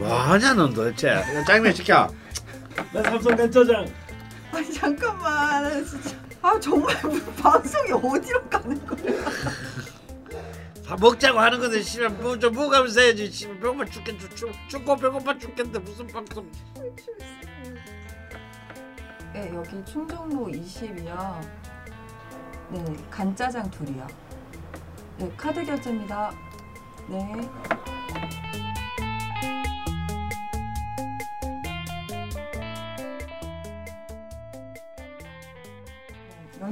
뭐하냐 넌 도대체 짜장면 시켜 나 삼성 간짜장. 아니 잠깐만 나 진짜 아 정말 방송이 어디로 가는 거야? 다 먹자고 하는 건데 씨발 뭐좀 먹으면서 해야지 씨발 배고파 죽겠 죽 죽고 배고파 죽겠는데 무슨 방송 네 여기 충정로 20이요. 네 간짜장 둘이요. 네 카드 결제입니다. 네.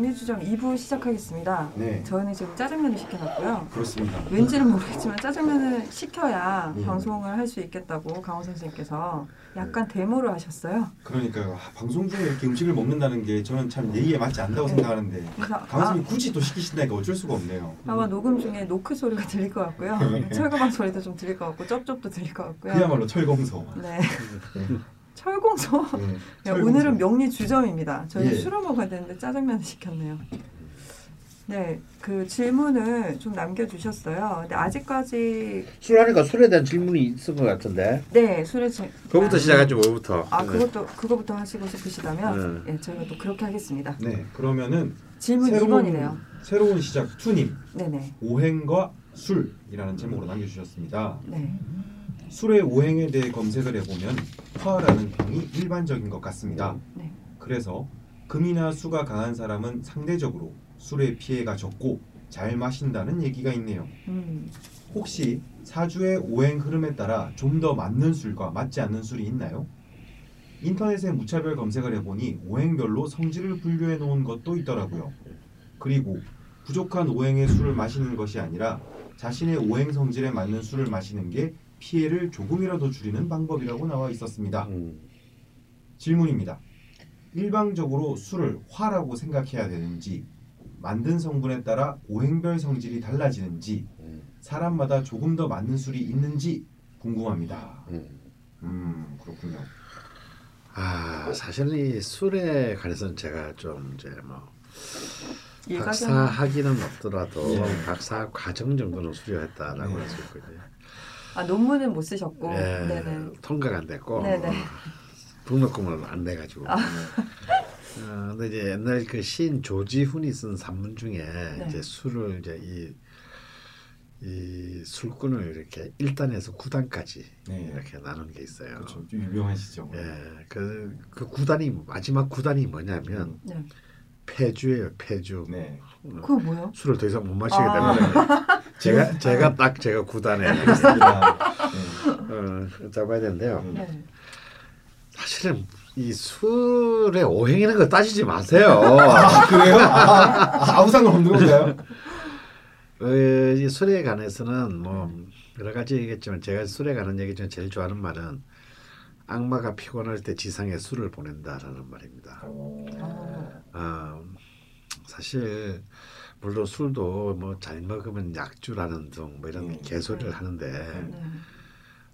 명리주점 2부 시작하겠습니다. 네. 저희는 지금 짜장면을 시켜놨고요. 그렇습니다. 왠지는 모르겠지만 짜장면을 시켜야 음. 방송을 할 수 있겠다고 강원 선생님께서 약간 데모를 하셨어요. 그러니까요. 아, 방송 중에 이렇게 음식을 먹는다는 게 저는 참 예의에 맞지 않다고 생각하는데 그래서 강원님이 아, 굳이 또 시키신다니까 어쩔 수가 없네요. 아마 녹음 중에 노크 소리가 들릴 것 같고요. 철거방 소리도 좀 들릴 것 같고 쩝쩝도 들릴 것 같고요. 그야말로 철공소. 네. 철공소. 네, 네, 철공소. 오늘은 명리 주점입니다. 저희 예. 술을 먹어야 되는데 짜장면을 시켰네요. 네, 그 질문을 좀 남겨주셨어요. 근데 아직까지 술 하니까 술에 대한 질문이 있을 것 같은데 네 술에 지... 그거부터 시작하죠 뭐부터 아 네. 그것도 그거부터 하시고 싶으시다면 네. 예 저희가 또 그렇게 하겠습니다. 네, 그러면은 질문 2번이네요. 새로운 시작 투님 네네. 오행과 술이라는 제목으로 남겨주셨습니다. 네. 술의 오행에 대해 검색을 해보면 화라는 병이 일반적인 것 같습니다. 네. 그래서 금이나 수가 강한 사람은 상대적으로 술의 피해가 적고 잘 마신다는 얘기가 있네요. 음. 혹시 사주의 오행 흐름에 따라 좀 더 맞는 술과 맞지 않는 술이 있나요? 인터넷에 무차별 검색을 해보니 오행별로 성질을 분류해 놓은 것도 있더라고요. 그리고 부족한 오행의 술을 마시는 것이 아니라 자신의 오행 성질에 맞는 술을 마시는 게 피해를 조금이라도 줄이는 방법이라고 나와 있었습니다. 음. 질문입니다. 일방적으로 술을 화라고 생각해야 되는지 만든 성분에 따라 오행별 성질이 달라지는지 음. 사람마다 조금 더 맞는 술이 있는지 궁금합니다. 음. 음 그렇군요. 아 사실 이 술에 관해서는 제가 좀 이제 뭐 일가견. 박사 학위는 없더라도 예. 박사 과정 정도는 수료했다라고 네. 할수 있거든요. 아 논문은 못 쓰셨고. 예, 네네. 통과가 안 됐고 네네. 등록금을 안 내가지고. 아. 어, 근데 이제 옛날 그 시인 조지훈이 쓴 산문 중에 네. 이제 술을 이제 이, 이 술꾼을 이렇게 1단에서 9단까지 네. 이렇게 나눈 게 있어요. 그렇죠. 좀 유명하시죠. 예, 그, 그 9단이 마지막 9단이 뭐냐면 네. 폐주예요, 폐주. 네. 그거 뭐요? 술을 더 이상 못 마시게 아. 되면 제가 제가 딱 제가 9단에 그렇습니다. 네. 어, 잡아야 되는데요. 음. 네. 사실은 이 술의 오행이라는 거 따지지 마세요. 아 그래요? 아, 아, 아무 상관 없는 건가요? 어, 이 술에 관해서는 뭐 여러 가지 얘기겠지만 제가 술에 관한 얘기 중에 제일 좋아하는 말은 악마가 피곤할 때 지상에 술을 보낸다라는 말입니다. 어, 아, 사실 물론 술도 뭐 잘 먹으면 약주라는 등 뭐 이런 음. 개소리를 하는데 네.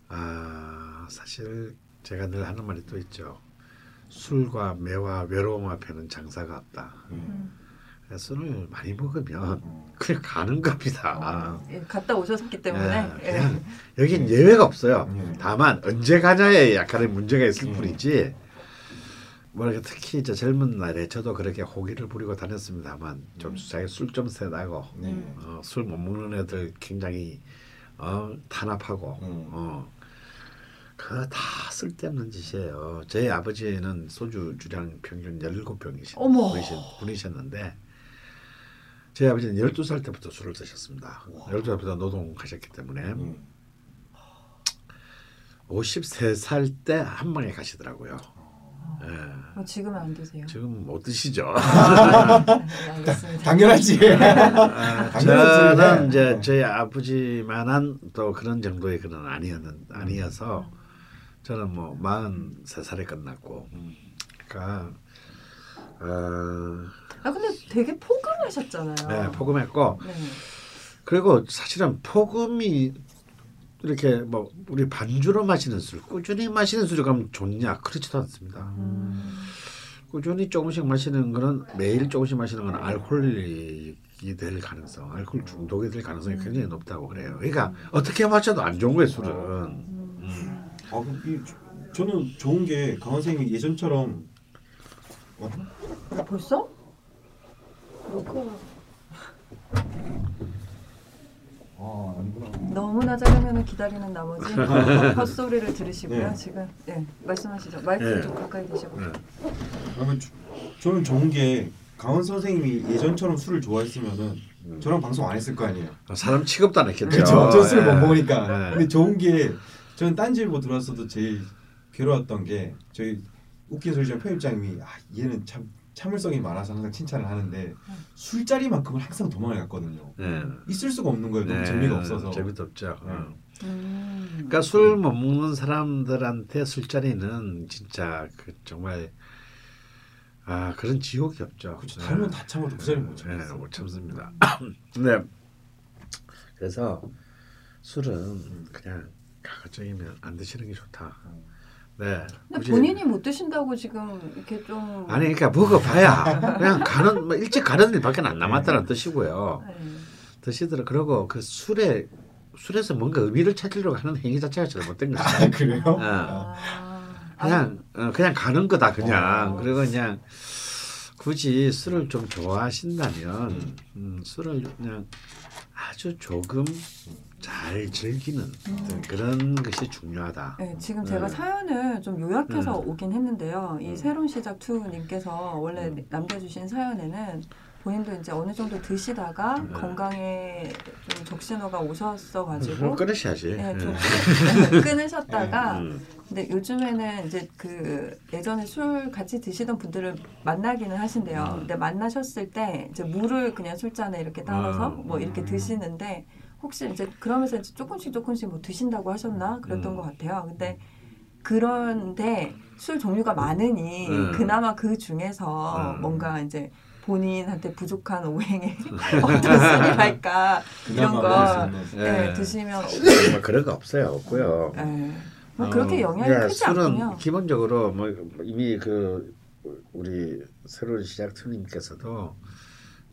아 사실 제가 늘 하는 말이 또 있죠. 술과 매와 외로움 앞에는 장사가 없다. 음. 술을 많이 먹으면 음. 그냥 가는 겁니다. 어, 예, 갔다 오셨기 때문에. 예, 예. 그냥 여긴 예외가 없어요. 음. 다만 언제 가냐에 약간의 문제가 있을 음. 뿐이지. 뭐 이렇게 특히 이제 젊은 날에 저도 그렇게 호기를 부리고 다녔습니다만 좀 음. 자기 술좀 세다고 네. 어, 술못 먹는 애들 굉장히 어, 탄압하고 음. 어, 그거 다 쓸데없는 짓이에요. 제 아버지는 소주 주량 평균 17병이신 어머. 분이신, 분이셨는데 제 아버지는 12살 때부터 술을 드셨습니다. 와. 12살부터 노동하셨기 때문에 음. 53살 때 한 방에 가시더라고요. 예. 어, 지금은 안 드세요. 지금 못 드시죠. 네, 알겠습니다. 당연하지. 아, 저는 소리네. 이제 어. 저희 아버지만한 또 그런 정도의 그런 아니었는 아니어서 저는 뭐 43살에 끝났고 음. 그러니까 어, 아 근데 되게 포근하셨잖아요. 네, 포금했고 네. 그리고 사실은 포금이 이렇게 뭐 우리 반주로 마시는 술 꾸준히 마시는 술이 그럼 좋냐 그렇지도 않습니다. 음, 꾸준히 조금씩 마시는 거는 매일 조금씩 마시는 건 알코올이 될 가능성, 알코올 중독이 될 가능성이 굉장히 높다고 그래요. 그러니까 어떻게 마셔도 안 좋은 거예요 술은. 음. 아, 저는 좋은 게 강원 선생님이 예전처럼 어? 벌써? 아. 너무나 작으면 기다리는 나머지 헛소리를 들으시고요. 네. 지금 네 말씀하시죠. 마이크 네. 좀 가까이 대시고. 네. 그러면 저, 저는 좋은 게 강원 선생님이 예전처럼 술을 좋아했으면은 저랑 방송 안 했을 거 아니에요. 사람 취급도 안 했겠죠. 그렇죠. 저 술을 예. 못 먹으니까. 네. 근데 좋은 게 저는 딴지일보 들어왔어도 제일 괴로웠던 게 저희 웃긴 소리지만 편집장님이 아 얘는 참 참을성이 많아서 항상 칭찬을 하는데 술자리만큼은 항상 도망을 갔거든요. 네. 있을 수가 없는 거예요. 너무 네. 재미가 없어서. 재미도 없죠. 네. 어. 음. 그러니까 술 못 먹는 사람들한테 술자리는 진짜 그 정말 아 그런 지옥이 없죠. 그렇죠. 네. 닮은 다 참아도 그 자리 못 네, 참겠어. 못 참습니다. 네. 그래서 술은 그냥 가급적이면 안 드시는 게 좋다. 네. 근데 굳이- 본인이 못 드신다고 지금 이렇게 좀 아니 그러니까 먹어봐야 그냥 가는 뭐 일찍 가는 일밖에 안 남았다는 뜻이고요. 네. 드시더라 그러고 그 술에 술에서 뭔가 의미를 찾으려고 하는 행위 자체가 잘못된 아 거죠. 그래요? 어. 아, 그냥 어, 그냥 가는 거다 그냥 어. 그리고 그냥 굳이 술을 좀 좋아하신다면 음, 술을 그냥 아주 조금 잘 즐기는 어떤 그런 것이 중요하다. 네, 지금 제가 네. 사연을 좀 요약해서 음. 오긴 했는데요. 이 음. 새로운 시작 투님께서 원래 음. 남겨주신 사연에는 본인도 이제 어느 정도 드시다가 네. 건강에 좀 적신호가 뭐 오셨어 가지고 끊으셔야지. 네, 예. 좀 끊으셨다가 음. 근데 요즘에는 이제 그 예전에 술 같이 드시던 분들을 만나기는 하신대요. 음. 근데 만나셨을 때 이제 물을 그냥 술잔에 이렇게 따라서 음. 뭐 이렇게 음. 드시는데 혹시 이제 그러면서 이제 조금씩 조금씩 뭐 드신다고 하셨나 그랬던 음. 것 같아요. 근데 그런데 술 종류가 많으니 음. 그나마 그 중에서 음. 뭔가 이제 본인한테 부족한 오행의 어떤 술이랄까 이런 그나마 거. 네, 예. 드시면 뭐 그런 거 없어요. 없고요. 네. 뭐 그렇게 어, 영향이 그러니까 크지 술은 않군요. 기본적으로 뭐 이미 그 우리 새로운 시작 투님께서도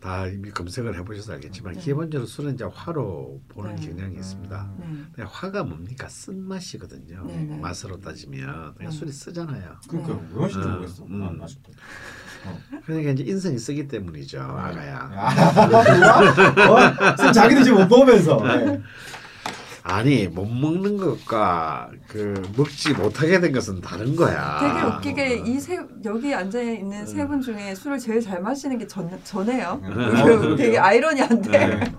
다 이미 검색을 해보셔서 알겠지만 네. 기본적으로 술은 이제 화로 보는 네. 경향이 있습니다. 네. 근데 화가 뭡니까? 쓴 맛이거든요. 네, 네. 맛으로 따지면 그냥 네. 술이 쓰잖아요. 그러니까 네. 왜 맛인지 음, 모르겠어. 음. 아, 맛있다. 그러니까 이제 인성이 쓰기 때문이죠, 아가야. 아, 어? 자기도 지금 못 먹으면서. 네. 아니 못 먹는 것과 그 먹지 못하게 된 것은 다른 거야. 되게 웃기게 이 세 여기 앉아 있는 세 음. 분 중에 술을 제일 잘 마시는 게 전, 전해요. 음. 이게 아. 되게 아이러니한데. 네.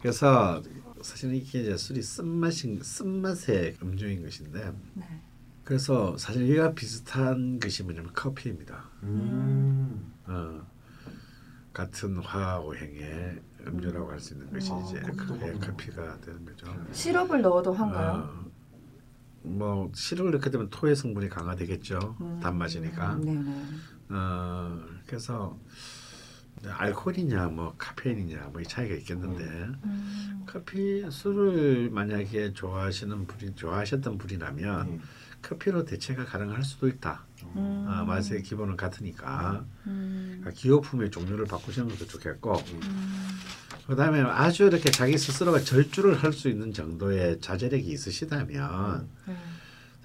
그래서 사실 이게 이제 술이 쓴맛인 쓴맛의 음료인 것인데 네. 그래서 사실 이와 비슷한 것이 뭐냐면 커피입니다. 음. 어, 같은 화오행의 음료라고 할 수 있는 것이 음. 이제 어, 커피도 그렇구나. 커피 가 되는 거죠. 시럽을 넣어도 한가요? 어, 뭐 시럽을 넣게 되면 토의 성분이 강화되겠죠. 음. 단맛이니까. 네네. 어, 그래서 알코올이냐 뭐 카페인이냐 뭐 이 차이가 있겠는데 음. 커피 술을 만약에 좋아하시는 분이 좋아하셨던 분이라면 음. 커피로 대체가 가능할 수도 있다. 음. 아, 맛의 기본은 같으니까 음. 그러니까 기호품의 종류를 바꾸시는 것도 좋겠고 음. 그다음에 아주 이렇게 자기 스스로가 절주를 할 수 있는 정도의 자제력이 있으시다면 네.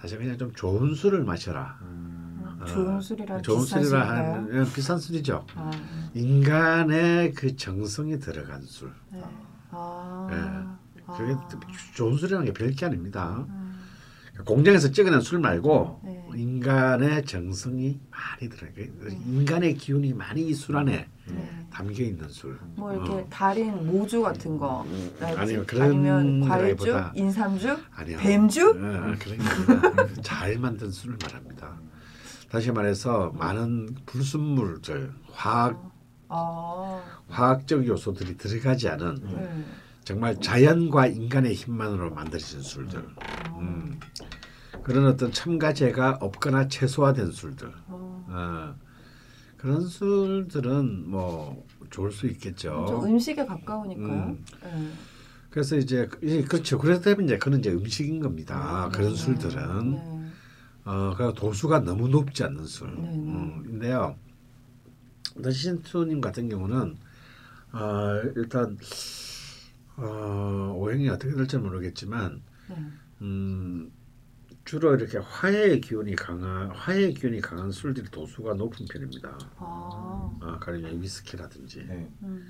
사실 그냥 좀 좋은 술을 마셔라. 음. 음. 어, 좋은 술이란 좋은 비싼 술이라? 하는 예, 비싼 술이죠. 아, 인간의 그 정성이 들어간 술. 네. 아. 예. 아. 그게 좋은 술이라는 게 별게 아닙니다. 음. 공장에서 찍어낸 술 말고 네. 인간의 정성이 많이 들어요. 그 인간의 기운이 많이 이 술 안에 네. 담겨 있는 술. 뭐 이렇게 어. 달인 모주 같은 거 라든지 아니요 그런 아니면 과일주, 인삼주, 아니요. 뱀주? 어, 그런 잘 만든 술을 말합니다. 다시 말해서 많은 불순물들, 화학 아, 화학적 요소들이 들어가지 않은 네. 정말 자연과 인간의 힘만으로 만들어진 술들. 음. 그런 어떤 첨가제가 없거나 최소화된 술들. 어. 어, 그런 술들은 뭐 좋을 수 있겠죠. 좀 음식에 가까우니까요. 음. 네. 그래서 이제 그- 그렇죠. 그래서 되면 이제 그는 이제 음식인 겁니다. 그런 술들은 네. 어, 그 도수가 너무 높지 않는 술. 네, 네. 음, 인데요. 더시신투님 같은 경우는 어, 일단 어, 오행이 어떻게 될지 모르겠지만 네. 음, 주로 이렇게 화해의 기운이 강한 화해의 기운이 강한 술들이 도수가 높은 편입니다. 아, 아, 가령 위스키라든지 네. 음,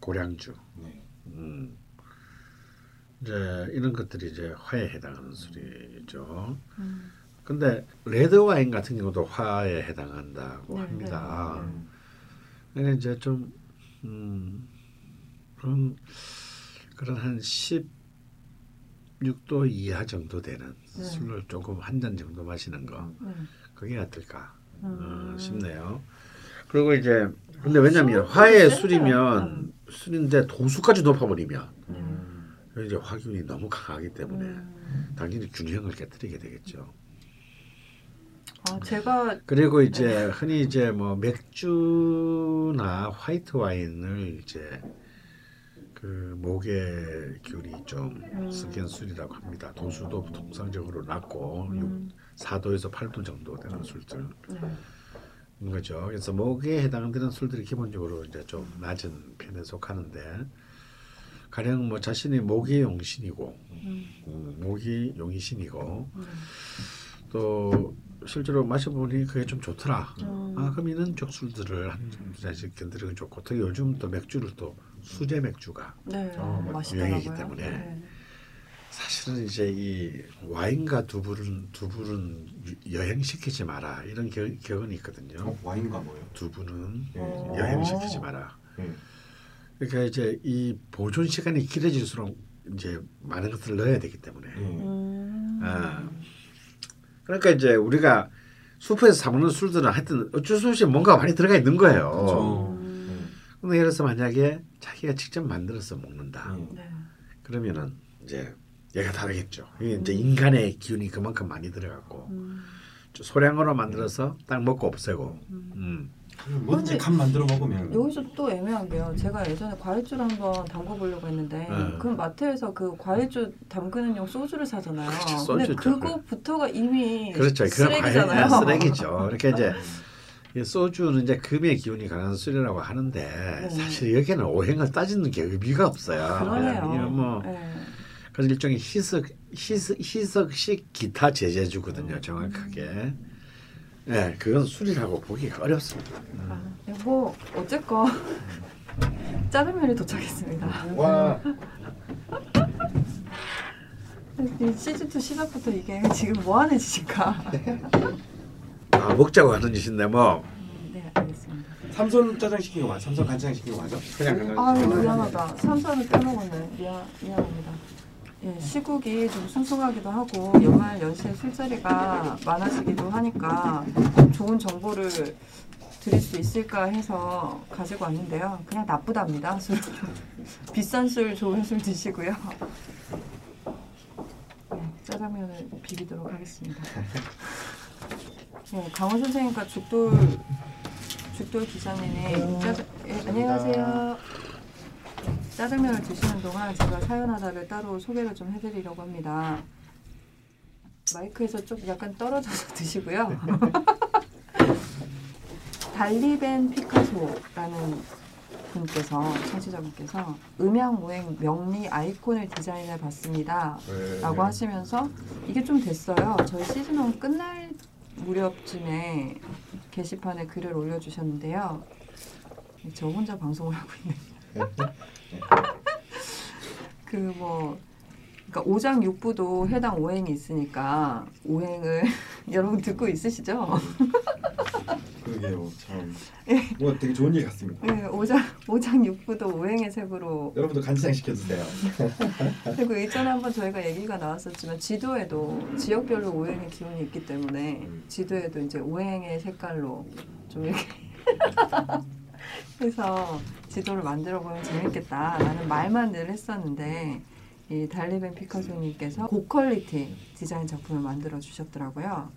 고량주, 네. 음. 이제 이런 것들이 이제 화해에 해당하는 술이죠. 음. 근데 레드 와인 같은 경우도 화해에 해당한다고 네, 합니다. 네. 그러니까 이제 좀 음, 그런 그런 한 16도 이하 정도 되는 네. 술을 조금 한 잔 정도 마시는 거 네. 그게 어떨까 어, 음. 싶네요. 그리고 이제 근데 왜냐면 화해. 술이면 술인데 도수까지 높아버리면 음. 이제 화균이 너무 강하기 때문에 음. 당연히 균형을 깨뜨리게 되겠죠. 아, 제가 그리고 이제 흔히 이제 뭐 맥주나 화이트 와인을 이제 그 목의 균이 좀 음. 섞인 술이라고 합니다. 도수도 통상적으로 낮고 음, 4도에서 8도 정도 되는 술들 네. 인 거죠. 그래서 목에 해당되는 술들이 기본적으로 이제 좀 낮은 편에 속하는데 가령 뭐 자신이 목이 용신이고 음, 음, 목이 용이신이고 음. 또 실제로 마셔보니 그게 좀 좋더라. 음. 아 그럼 이런 쪽 술들을 한 잔씩 견디는 좋고 특히 요즘 또 맥주를 또 수제 맥주가 네, 어, 맞- 맛있더라고요. 유행이기 때문에. 네. 사실은 이제 이 와인과 두부는 두부는 유- 여행시키지 마라 이런 겨, 격언이 있거든요. 어, 와인과 뭐요? 두부는 네. 어. 여행시키지 마라. 네. 그러니까 이제 이 보존 시간이 길어질수록 이제 많은 것들을 넣어야 되기 때문에. 네. 음. 아. 그러니까 이제 우리가 숲에서 사 먹는 술들은 하여튼 어쩔 수 없이 뭔가 많이 들어가 있는 거예요. 그렇죠. 음. 근데 예를 들어서 만약에 자기가 직접 만들어서 먹는다. 네. 네. 그러면은 이제 얘가 다르겠죠. 이게 이제 음. 인간의 기운이 그만큼 많이 들어갔고 음. 소량으로 만들어서 딱 먹고 없애고. 음. 음. 뭐든지 근데 간 만들어 먹으면 여기서 또 애매한 게요. 제가 예전에 과일주를 한번 담궈 보려고 했는데 네. 그 마트에서 그 과일주 담그는 용 소주를 사잖아요. 그렇죠, 근데. 그거부터가 이미 그렇죠. 쓰레기잖아요. 과일 쓰레기죠. 이렇게 이제 이 소주는 이제 금의 기운이 강한 술이라고 하는데 네. 사실 여기는 오행을 따지는 게 의미가 없어요. 그러네요. 뭐 네. 그래서 일종의 희석 희석 희석식 기타 제재주거든요. 정확하게. 네, 그건 술이라고 보기가 어렵습니다. 아, 네, 뭐 어쨌건 짜장면이 도착했습니다. 와이 시즌 2 시작부터 이게 지금 뭐 하는 짓인가? 아, 먹자고 하는 짓인데 뭐 네, 알겠습니다. 삼선 짜장 시킨 거 맞아? 삼선 간장 시킨 거 맞아? 그냥 아유 미안하다. 삼선을 빼먹었네. 미안 미안합니다. 예, 시국이 좀 숭숭하기도 하고 연말 연시에 술자리가 많아지기도 하니까 좋은 정보를 드릴 수 있을까 해서 가지고 왔는데요. 그냥 나쁘답니다. 술 비싼 술 좋은 술 드시고요. 네, 짜장면을 비비도록 하겠습니다. 네, 강원 선생님과 죽돌 죽돌 기자님이 짜장 예, 안녕하세요. 짜장면을 드시는 동안 제가 사연하다를 따로 소개를 좀 해드리려고 합니다. 마이크에서 좀 약간 떨어져서 드시고요. 달리벤 피카소라는 분께서 청취자분께서 음향 모행 명리 아이콘을 디자인해 봤습니다. 네. 라고 하시면서 이게 좀 됐어요. 저희 시즌 1 끝날 무렵쯤에 게시판에 글을 올려주셨는데요. 저 혼자 방송을 하고 있네요. 그 뭐, 그러니까 5장 6부도 해당 오행이 있으니까 오행을 여러분 듣고 있으시죠? 그러게요 참. 뭐 되게 좋은 일 같습니다. 네, 5장 5장 6부도 오행의 색으로 여러분도 간장 시켜 주세요. 그리고 예전에 한번 저희가 얘기가 나왔었지만 지도에도 지역별로 오행의 기운이 있기 때문에 음. 지도에도 이제 오행의 색깔로 좀 이렇게 해서 지도를 만들어 보면 재밌겠다라는 말만 늘 했었는데 이 달리벤 피카소님께서 고퀄리티 디자인 작품을 만들어 주셨더라고요.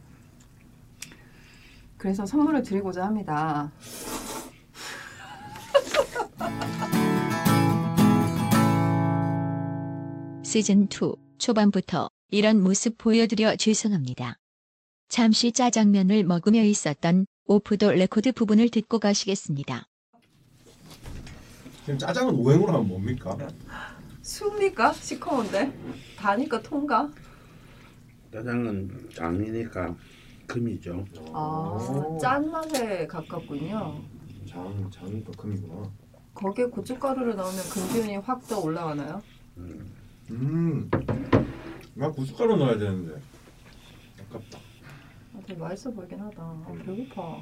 그래서 선물을 드리고자 합니다. 시즌 2 초반부터 이런 모습 보여드려 죄송합니다. 잠시 짜장면을 먹으며 있었던 오프더 레코드 부분을 듣고 가시겠습니다. 지금 짜장은 오행으로 하면 뭡니까? 수입니까? 시커먼데? 다니까 통가? 짜장은 장이니까 금이죠. 아, 짠맛에 가깝군요. 장 장이 또 금이구나. 거기에 고춧가루를 넣으면 금기운이 확 더 올라가나요? 음. 나 고춧가루 넣어야 되는데. 아깝다. 아, 되게 맛있어 보이긴 하다. 아, 배고파.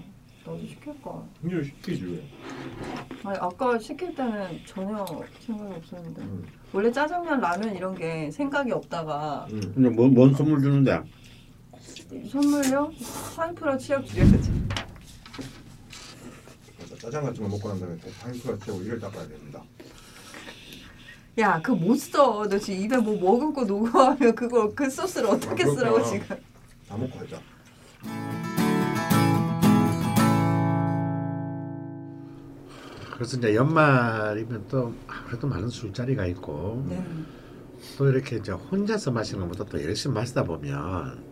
나도 시킬까? 이걸 시키지 왜? 아니 아까 시킬 때는 전혀 생각이 없었는데 음. 원래 짜장면, 라면 이런 게 생각이 없다가 음. 근데 뭐, 뭔 선물 주는데? 선물요? 파인프라 치약 드려야지. 맞아. 짜장 같은 거 먹고 난 다음에 꼭 파인프라 채고 이를 닦아야 됩니다. 야, 그거 못 써. 너 지금 입에 뭐 먹을 거 녹아하면 그걸 그 소스를 어떻게 아, 쓰라고. 지금? 다 먹고 하자. 그래서 이제 연말이면 또 아무래도 많은 술자리가 있고 네. 또 이렇게 이제 혼자서 마시는 것보다 또 열심히 마시다 보면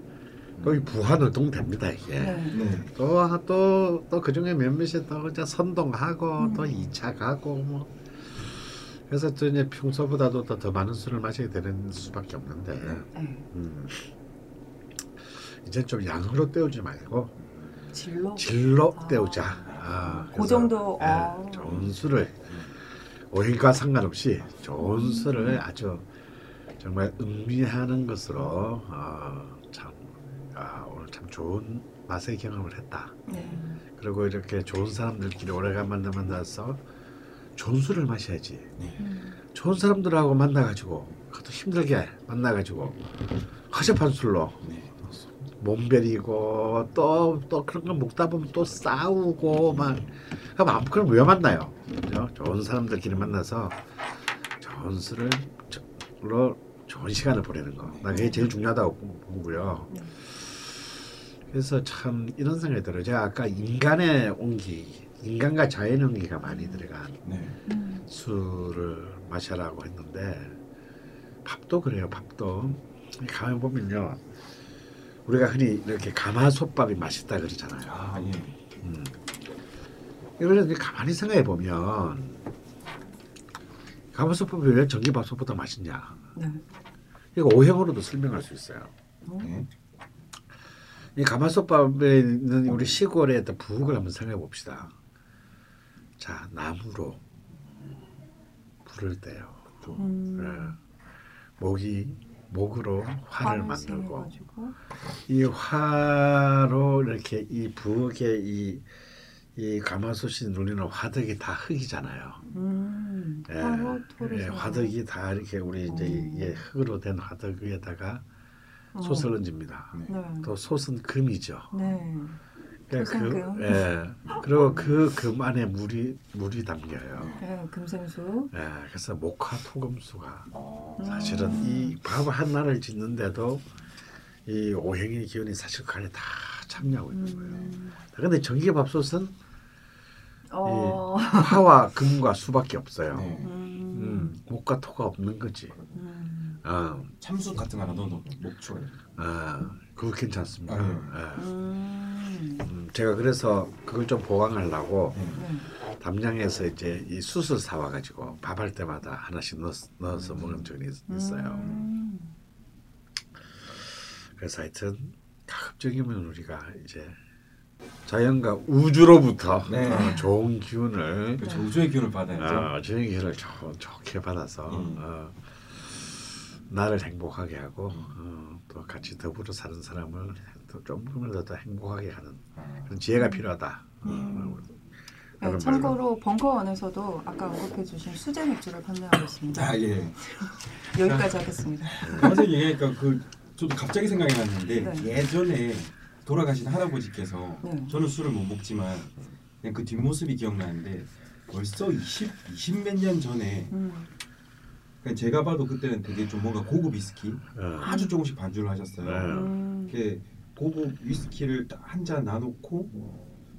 또 이 부하노동 됩니다 이게. 네. 네. 또또 또 그중에 몇몇이 또 이제 선동하고 음. 또 2차 가고 뭐 그래서 또 이제 평소보다도 더, 더 많은 술을 마시게 되는 수밖에 없는데 네. 음. 이제 좀 양으로 때우지 말고 질러. 질로 아. 때우자. 아, 그 정도, 예, 아. 좋은 술을 오일과 상관없이 좋은 술을 아주 정말 음미하는 것으로 어, 참 아, 오늘 참 좋은 맛의 경험을 했다. 네. 그리고 이렇게 좋은 사람들끼리 오래간만에 만나서 좋은 술을 마셔야지. 음. 좋은 사람들하고 만나가지고 그것도 힘들게 만나가지고 허접한 술로 몸베리고 또 또 그런 거 먹다 보면 또 싸우고 막 그럼 그럼 왜 만나요? 그죠? 좋은 사람들끼리 만나서 좋은 술을 로 좋은 시간을 보내는 거. 나 그게 제일 중요하다고 보고요. 네. 그래서 참 이런 생각이 들어요. 제가 아까 인간의 온기, 인간과 자연의 온기가 많이 들어간 네. 음. 술을 마셔라고 했는데 밥도 그래요. 밥도 가만 보면요. 우리가 흔히 이렇게 가마솥밥이 맛있다 그러잖아요. 아 예. 음. 이거는 가만히 생각해 보면 가마솥밥이 왜 전기밥솥보다 맛있냐? 네. 이거 오형으로도 설명할 수 있어요. 네. 이 가마솥밥에 있는 우리 시골의 어떤 부엌을 한번 생각해 봅시다. 자 나무로 불을 때요. 음. 예. 목이 목으로 활을 만들고 싱해가지고. 이 화로 이렇게 이 부엌에 이, 이 가마솥이 눌리는 화덕이 다 흙이잖아요. 음. 예, 화로 토를 예, 써. 화덕이 다 이렇게 우리 이제 음. 이게 흙으로 된 화덕 위에다가 어. 솥을 얹습니다. 네. 네. 또 솥은 금이죠. 네. 그러니까 그, 금. 예, 그리고 그 금 안에 물이 물이 담겨요. 네. 금생수. 예, 그래서 목화 토금수가 어. 사실은 음. 이밥 하나를 짓는데도 이 오행의 기운이 사실 그 안에 다 참여하고 있는 거예요. 음. 그런데 전기밥솥은 어. 화와 금과 수밖에 없어요. 네. 음. 음, 목과 토가 없는 거지. 음. 어, 참숯 같은 거 하나 넣어도 목초에. 어, 그거 괜찮습니다. 아, 예. 예. 음. 음, 제가 그래서 그걸 좀 보강하려고 네. 네. 담양에서 이제 이 숯을 사와 가지고 밥할 때마다 하나씩 넣, 넣어서 먹은 적이 있- 있어요. 음. 그래서 하여튼 가급적이면 우리가 이제 자연과 우주로부터 네. 어, 좋은 기운을 그렇죠. 우주의 기운을 받아야죠. 어, 좋은 기운을 좋, 좋게 받아서 음. 어, 나를 행복하게 하고 어, 또 같이 더불어 사는 사람을 또 조금이라도 더 행복하게 하는 아. 그런 지혜가 필요하다. 음. 어, 네, 그런 참고로 벙커원에서도 아까 언급해주신 수제 맥주를 판매하고 있습니다. 아 예. 여기까지 하겠습니다. 선생님 얘기하니까 그 저도 갑자기 생각이 났는데 네. 예전에 돌아가신 할아버지께서 네. 저는 술을 못 먹지만 그냥 그 뒷모습이 기억나는데 벌써 20, 20 몇 년 전에 음. 제가 봐도 그때는 되게 좀 뭔가 고급 위스키 어, 아주 조금씩 반주를 하셨어요. 네. 음. 고급 위스키를 한잔 나놓고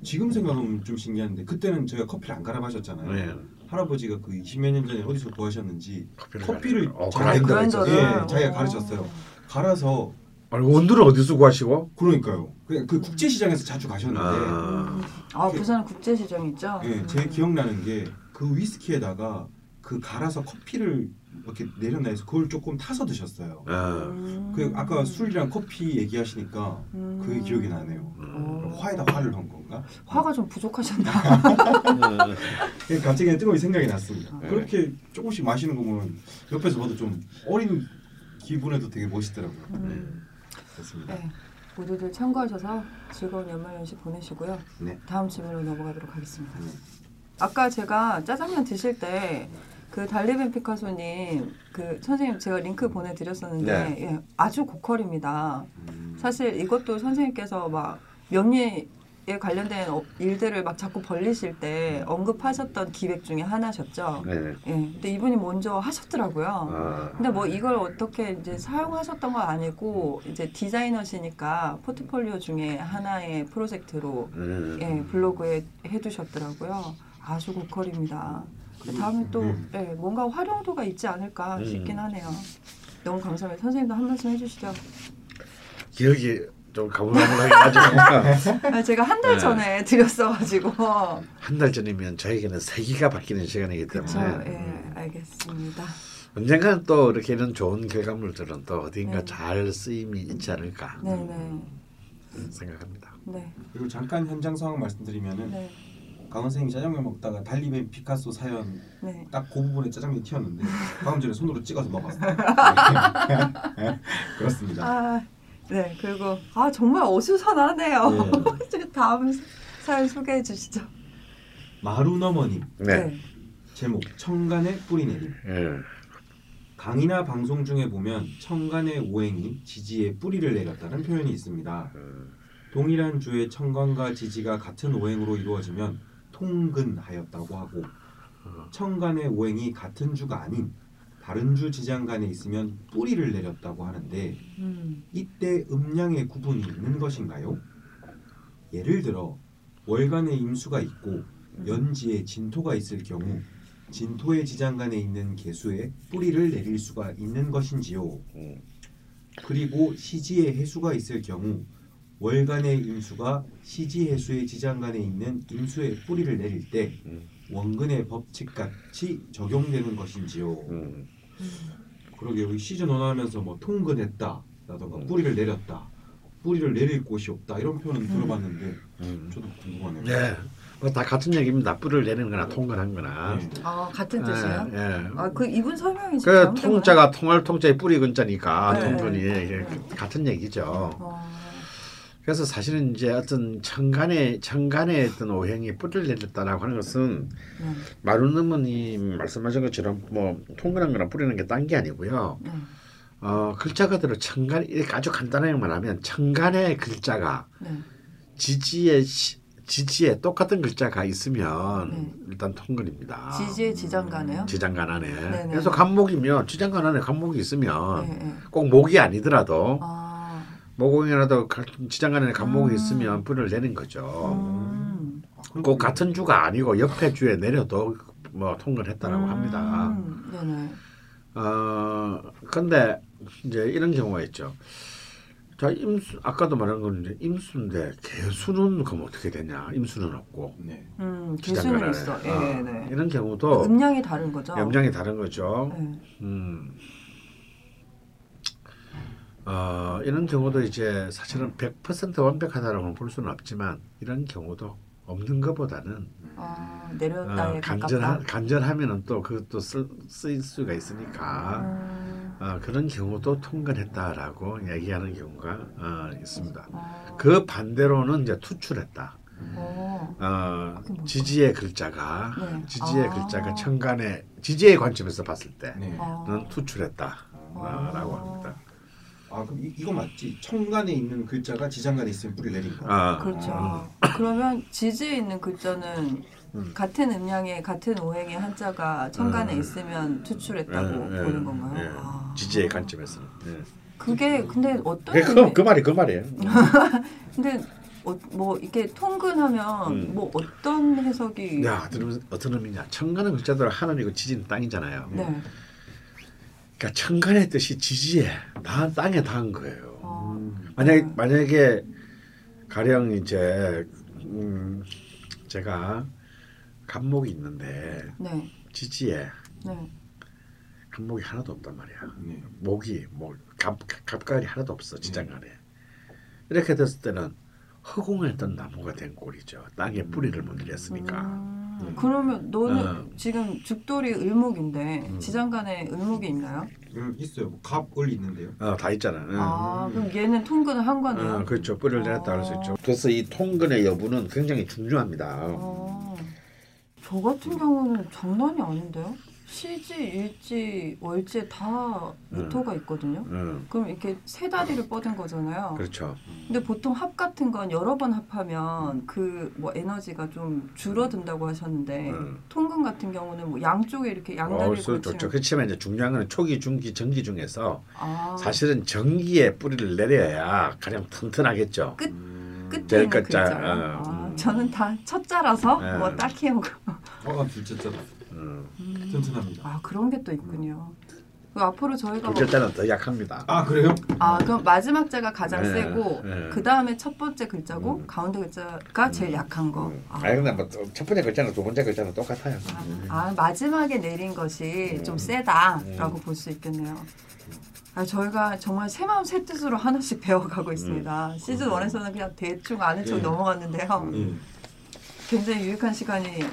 지금 생각하면 좀 신기한데 그때는 저희가 커피를 안 갈아 마셨잖아요. 네. 할아버지가 그 20몇 년 전에 어디서 구하셨는지 커피를, 커피를 어. 있었어요. 예, 자기가 어. 가르쳤어요. 갈아서 아니 원두를 어디서 구하시고? 그러니까요. 그냥 그 국제 시장에서 자주 가셨는데 아. 음. 아 부산 국제 시장 있죠? 예, 제 기억나는 게 그 위스키에다가 그그 갈아서 커피를 이렇게 내렸나 해서 그걸 조금 타서 드셨어요. 어. 음. 그 아까 술이랑 커피 얘기하시니까 음. 그게 기억이 나네요. 음. 화에다 화를 한 건가? 화가 좀 부족하셨나? 어. 그냥 갑자기 뜨거운 생각이 났습니다. 네. 그렇게 조금씩 마시는 거 보면 옆에서 봐도 좀 어린 기분에도 되게 멋있더라고요. 음. 그렇습니다. 네. 모두들 참고하셔서 즐거운 연말 연시 보내시고요. 네. 다음 질문으로 넘어가도록 하겠습니다. 네. 아까 제가 짜장면 드실 때 그 달리벤 피카소님 그 선생님 제가 링크 보내드렸었는데 네. 예, 아주 고퀄입니다. 음. 사실 이것도 선생님께서 막 명예에 관련된 어- 일들을 막 자꾸 벌리실 때 언급하셨던 기획 중에 하나셨죠. 네. 예. 근데 이분이 먼저 하셨더라고요. 아. 근데 뭐 이걸 어떻게 이제 사용하셨던 건 아니고 이제 디자이너시니까 포트폴리오 중에 하나의 프로젝트로 음. 예, 블로그에 해두셨더라고요. 아주 고퀄입니다. 다음에 또 음. 예, 뭔가 활용도가 있지 않을까 음. 싶긴 하네요. 너무 감사합니다. 선생님도 한 말씀 해주시죠. 기억이 좀 가물가물하게 가지고 아, 제가 한달 네. 전에 드렸어가지고. 한 달 전이면 저에게는 세기가 바뀌는 시간이기. 때문에 예, 음. 알겠습니다. 언젠가는 또 이렇게 이런 좋은 결과물들은 또 어딘가 네. 잘 쓰임이 있지 않을까 네네. 생각합니다. 네. 그리고 잠깐 현장 상황 말씀드리면은 네. 강원 선생님이 짜장면 먹다가 달리벤 피카소 사연 네. 딱그 부분에 짜장면이 튀었는데 다음 전에 손으로 찍어서 먹었어요. 네. 그렇습니다. 아, 네. 그리고 아 정말 어수선하네요. 네. 다음 사연 소개해 주시죠. 마루너머님 네. 제목 청간의 뿌리 내림 예. 강의나 방송 중에 보면 청간의 오행이 지지에 뿌리를 내렸다는 표현이 있습니다. 음. 동일한 주의 청간과 지지가 같은 오행으로 이루어지면 통근하였다고 하고 청간의 오행이 같은 주가 아닌 다른 주 지장간에 있으면 뿌리를 내렸다고 하는데 음. 이때 음양의 구분이 있는 것인가요? 예를 들어 월간에 임수가 있고 연지에 진토가 있을 경우 진토의 지장간에 있는 개수에 뿌리를 내릴 수가 있는 것인지요? 음. 그리고 시지에 해수가 있을 경우 월간의 임수가 시지 해수의 지장간에 있는 임수에 뿌리를 내릴 때 음. 원근의 법칙같이 적용되는 것인지요? 음. 그러게 여기 시즌 원하면서 뭐 통근했다 라던가 음. 뿌리를 내렸다, 뿌리를 내릴 곳이 없다 이런 표현은 들어봤는데 음. 저도 궁금하네요. 예. 뭐다 같은 얘기입니다. 뿔을 내는 거나 통근한 거나. 네. 아 같은 뜻이에요? 예. 예. 아그 이분 설명이 그. 통자가 통할 통자의 뿌리 근자니까 네. 통근이 네. 같은 얘기죠. 어, 그래서 사실은 이제 어떤 천간에 천간에 어떤 오행이 뿌리를 내렸다라고 하는 것은 네. 마루느머님 말씀하신 것처럼 뭐 통근한 거나 뿌리는 게 딴 게 아니고요. 네. 어 글자 그대로 천간 아주 간단하게 말하면 천간의 글자가 네. 지지에 시- 지지에 똑같은 글자가 있으면 네. 일단 통근입니다. 지지의 지장간에요? 지장간 안에. 네네. 그래서 간목이면 지장간 안에 간목이 있으면 네, 네. 꼭 목이 아니더라도 아, 모공이라도 가- 지장간 안에 간목이 음. 있으면 뿔을 내는 거죠. 음. 꼭 같은 주가 아니고 옆에 주에 내려도 뭐 통근했다라고 음, 합니다. 네네. 어 근데 이제 이런 경우가 있죠. 자 임수 아까도 말한 건 이제 임수인데 개수는 그럼 어떻게 되냐? 임수는 없고 네. 음, 개수는. 있어. 예, 어, 네. 이런 경우도 음량이 다른 거죠. 염장이 다른 거죠. 네. 음. 어, 이런 경우도 이제 사실은 100% 완벽하다라고 볼 수는 없지만 이런 경우도 없는 것보다는 아, 어, 내렸다에 간절 가깝다. 간절하면은 또 그것도 쓸, 쓰일 수가 있으니까 음, 어, 그런 경우도 통근했다라고 얘기하는 경우가 어, 있습니다. 어, 그 반대로는 이제 투출했다. 어, 어, 뭘까요? 지지의 글자가 네. 지지의 아. 글자가 천간에 지지의 관점에서 봤을 때는 네. 어. 투출했다라고 어. 합니다. 아 그럼 이, 이거 맞지? 청간에 있는 글자가 지장간에 있으면 뿌리 내린 거. 아, 그렇죠. 그러면 지지에 있는 글자는 음. 같은 음량의 같은 오행의 한자가 천간에 음. 있으면 투출했다고 예, 예, 보는 건가요? 예. 아. 지지의 관점에서는. 예. 그게 근데 어떤 그, 그, 그 말이 그 말이에요. 근데 어, 뭐 이렇게 통근하면 음. 뭐 어떤 해석이 야, 어떤, 어떤 의미냐? 천간은 글자대로 하늘이고 지지는 땅이잖아요. 네. 그러니까 천간의 뜻이 지지에 다 땅에 닿은 거예요. 어, 음. 만약에 음. 만약에 가령 이제 음, 제가 간목이 있는데 네. 지지에 네. 갑목이 하나도 없단 말이야. 네. 목이 뭐갑 갑각이 하나도 없어 지장간에. 이렇게 됐을 때는 허공했던 나무가 된 꼴이죠. 땅에 뿌리를 못 들였으니까. 음, 그러면 너는 어. 지금 죽돌이 을목인데 음. 지장간에 을목이 있나요? 음, 있어요. 뭐 갑을 있는데요. 어, 다 있잖아. 응. 아 그럼 얘는 통근을 한 거네요. 어, 그렇죠. 뿌리를 내렸다 할 수 있죠. 그래서 이 통근의 여부는 굉장히 중요합니다. 어, 저 같은 경우는 장난이 아닌데요. 시지, 일지, 월지 다 미터가 있거든요. 응, 그럼 이렇게 세 다리를 뻗은 거잖아요. 그렇죠. 근데 보통 합 같은 건 여러 번 합하면 그 뭐 에너지가 좀 줄어든다고 하셨는데 음. 통근 같은 경우는 뭐 양쪽에 이렇게 어, 양다리를 그래서 좋죠. 그렇지만 이제 중요한 건 초기, 중기, 전기 중에서 아, 사실은 전기에 뿌리를 내려야 가장 튼튼하겠죠. 끝 음. 끝에 제일 있는 끝자, 글자요. 어. 아, 저는 다 첫자라서 네. 뭐 딱히 뭐 어, 둘째. 음. 튼튼합니다. 아 그런 게 또 있군요. 그 앞으로 저희가 뭐, 둘째자는 더 약합니다. 아 그래요? 아 그럼 마지막 자가 가장 네, 세고 네. 그 다음에 첫 번째 글자고 음. 가운데 글자가 제일 약한 거. 음. 아. 아니 근데 뭐첫 번째 글자는 두 번째 글자는 똑같아요. 음. 아, 아, 마지막에 내린 것이 음. 좀 세다라고 볼 수 있겠네요. 아, 저희가 정말 새 마음 새 뜻으로 하나씩 배워가고 있습니다. 시즌 1에서는 그냥 대충 아는 척 네. 넘어갔는데요. 예. 굉장히 유익한 시간이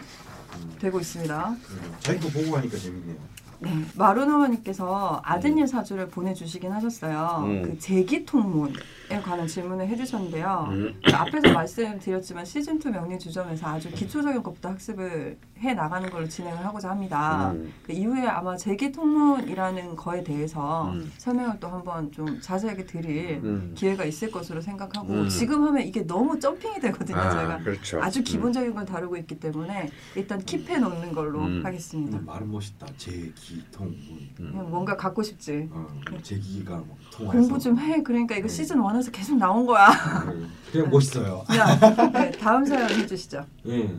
되고 있습니다. 자기 거 보고 가니까 재밌네요. 네, 마루노마님께서 아드님 사주를 보내주시긴 하셨어요. 음. 그 제기통문에 관한 질문을 해주셨는데요. 음. 그 앞에서 말씀드렸지만 시즌 2 명리 주점에서 아주 기초적인 것부터 학습을 해 나가는 걸로 진행을 하고자 합니다. 음. 그 이후에 아마 제기통문이라는 거에 대해서 음. 설명을 또 한번 좀 자세하게 드릴 음. 기회가 있을 것으로 생각하고 음. 지금 하면 이게 너무 점핑이 되거든요. 아, 저희가 그렇죠. 아주 음. 기본적인 걸 다루고 있기 때문에 일단 킵해 놓는 걸로 음. 하겠습니다. 음, 말은 멋있다. 제기통. 음. 그냥 뭔가 갖고 싶지. 어, 제기가 막 통해서. 공부 좀 해. 그러니까 이거 음. 시즌 1 에서 계속 나온 거야. 네, 그냥 멋있어요. 자, 네, 다음 사연 해주시죠. 예.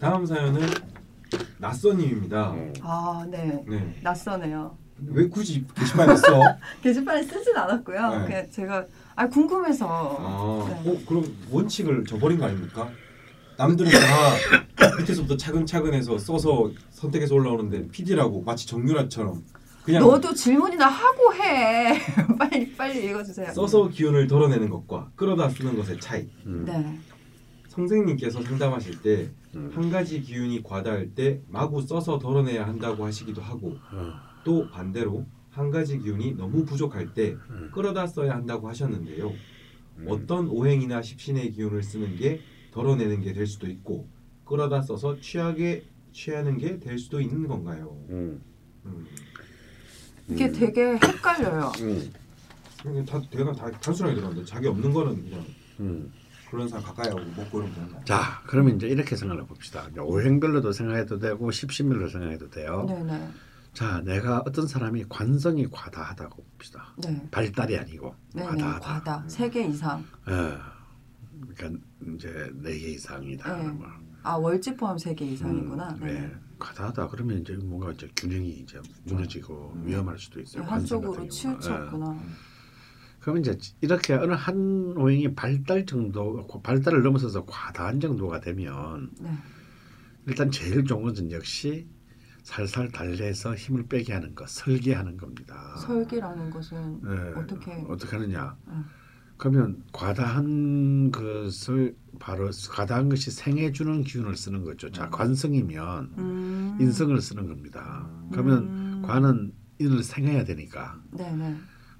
다음 사연은 낯선님입니다. 음. 아, 네. 네. 낯서네요. 왜 굳이 게시판에 써? 게시판에 쓰진 않았고요. 네. 그냥 제가 아 궁금해서. 아, 네. 어, 그럼 원칙을 저버린 거 아닙니까? 남들은 다 밑에서부터 차근차근해서 써서 선택해서 올라오는데 PD라고 마치 정유라처럼 그냥 너도 질문이나 하고 해. 빨리 빨리 읽어주세요. 써서 기운을 덜어내는 것과 끌어다 쓰는 것의 차이. 음. 네. 선생님께서 상담하실 때한 음. 가지 기운이 과다할 때 마구 써서 덜어내야 한다고 하시기도 하고 어. 또 반대로 한 가지 기운이 너무 부족할 때 음. 끌어다 써야 한다고 하셨는데요. 음. 어떤 오행이나 십신의 기운을 쓰는 게 덜어내는 게 될 수도 있고 끌어다 써서 취하게 취하는 게 될 수도 있는 건가요? 음. 음. 이게 음. 되게 헷갈려요. 음. 이게 다 대가 다 단순하게 들어갔는데 자기 없는 거는 그냥 음. 그런 사람 가까이 하고 먹고 이러면 되는 거야. 자, 그러면 이제 이렇게 생각해 봅시다. 이제 오행별로도 생각해도 되고 십신별로 생각해도 돼요. 네네. 자, 내가 어떤 사람이 관성이 과다하다고 봅시다. 네. 발달이 아니고 네네. 과다하다. 과다. 세개 이상. 예. 그러니까 이제 네 개 이상이다. 네. 뭐. 아 월지 포함 세 개 이상이구나. 음, 네. 과다하다 그러면 이제 뭔가 이제 균형이 이제 무너지고 음. 위험할 수도 있어요. 한쪽으로 경우는. 예. 치우쳤구나. 그러면 이제 이렇게 어느 한 오행이 발달 정도 발달을 넘어서서 과다한 정도가 되면 네. 일단 제일 좋은 것은 역시 살살 달래서 힘을 빼게 하는 것, 설계하는 겁니다. 설기라는 것은 네. 어떻게? 어떻게 하느냐? 음. 그러면 과다한 것을 바로 과다한 것이 생해 주는 기운을 쓰는 거죠. 자, 관성이면 음. 인성을 쓰는 겁니다. 그러면 음. 관은 인을 생해야 되니까 네네.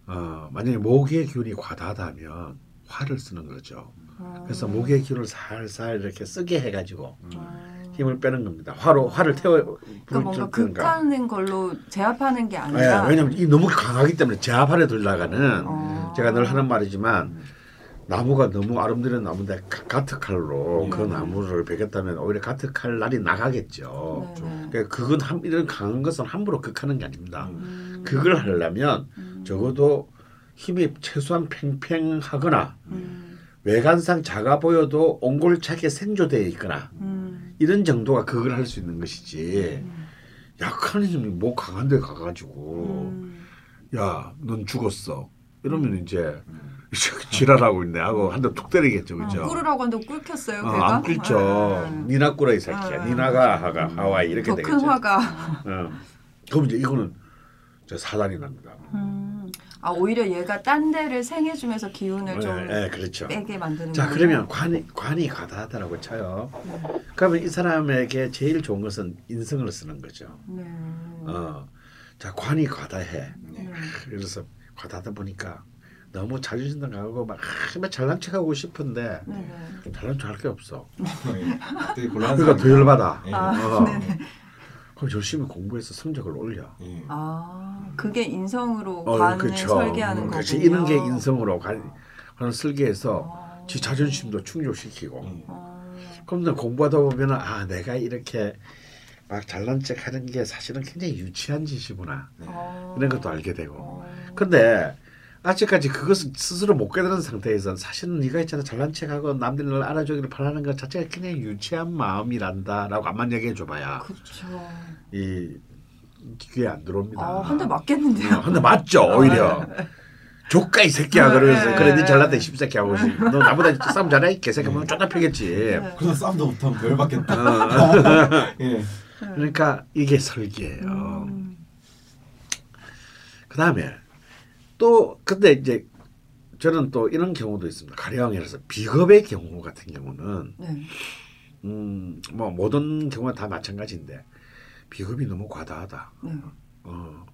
어, 만약에 목의 기운이 과다하다면 화를 쓰는 거죠. 아. 그래서 목의 기운을 살살 이렇게 쓰게 해가지고 아. 힘을 빼는 겁니다. 화로 화를 태워 그러니까 뭔가 극하는 걸로 제압하는 게 예, 아니라. 왜냐면 이 너무 강하기 때문에 제압하려 들다가는 어. 제가 늘 하는 말이지만 나무가 너무 아름드는 나무인데 가- 가트칼로 그 네. 나무를 베겠다면 오히려 가트 칼 날이 나가겠죠. 그러니까 그건 한, 이런 강한 것은 함부로 극하는 게 아닙니다. 음. 그걸 하려면 음. 적어도 힘이 최소한 팽팽하거나 음. 외관상 작아 보여도 옹골차게 생조되어 있거나 음. 이런 정도가 그걸 할 수 있는 것이지 음. 약한 힘이 뭐 강한 데 가가지고 음. 야넌 죽었어 이러면 이제 지랄하고 있네 하고 한 대 툭 때리겠죠 그죠 어, 꿇으라고 한다고 꿇혔어요. 어? 안 끓죠 네. 니나 꿇어 이 새끼야 아. 니나가 하가 하와이 이렇게 더큰 되겠죠 화가 어. 그럼 이제 이거는 이제 사단이 납니다. 음. 아 오히려 얘가 딴 데를 생해주면서 기운을 좀 예, 예, 그렇죠. 빼게 만드는 자 거예요? 그러면 관이 관이 과다하다라고 쳐요. 그러면 이 사람에게 제일 좋은 것은 인성을 쓰는 거죠. 네. 어, 자 관이 과다해. 네. 그래서 과다하다 보니까 너무 자존심도 강하고 막 아, 막 잘난 척하고 싶은데 네. 네. 잘난 척할 게 없어. 네. 되게 곤란한 그러니까 더. 열받아. 예. 아, 어. 그럼 열심히 공부해서 성적을 올려. 예. 아 그게 인성으로 어, 관을 그렇죠. 설계하는 음, 거군요. 이런 게 인성으로 관, 관을 설계해서 어. 지 자존심도 충족시키고. 예. 어. 그럼 너 공부하다 보면은 아 내가 이렇게 막 잘난 척 하는 게 사실은 굉장히 유치한 짓이구나 어. 이런 것도 알게 되고. 어. 근데 아직까지 그것을 스스로 못 깨달은 상태에서 사실은 네가 있잖아 잘난 척하고 남들이 널 알아주기를 바라는 것 자체가 그냥 유치한 마음이란다라고 암만 얘기해 줘봐야 그렇죠. 이 귀에 안 들어옵니다. 아, 한대 맞겠는데요. 어, 한대 맞죠 오히려. 조카 이 새끼야 그러면서 네. 그래 니 잘났다 이 십새끼 하고 너 나보다 싸움 잘해 이 개새끼 하면 쫓아. 네. 그래서 싸움도 못하면 덜 받겠다. 어. 예. 그러니까 이게 설계예요. 음. 그 다음에 또 근데 이제 저는 또 이런 경우도 있습니다. 가령 예를 들어서 비겁의 경우 같은 경우는 네. 음뭐 모든 경우가 다 마찬가지인데 비겁이 너무 과다하다. 네. 어.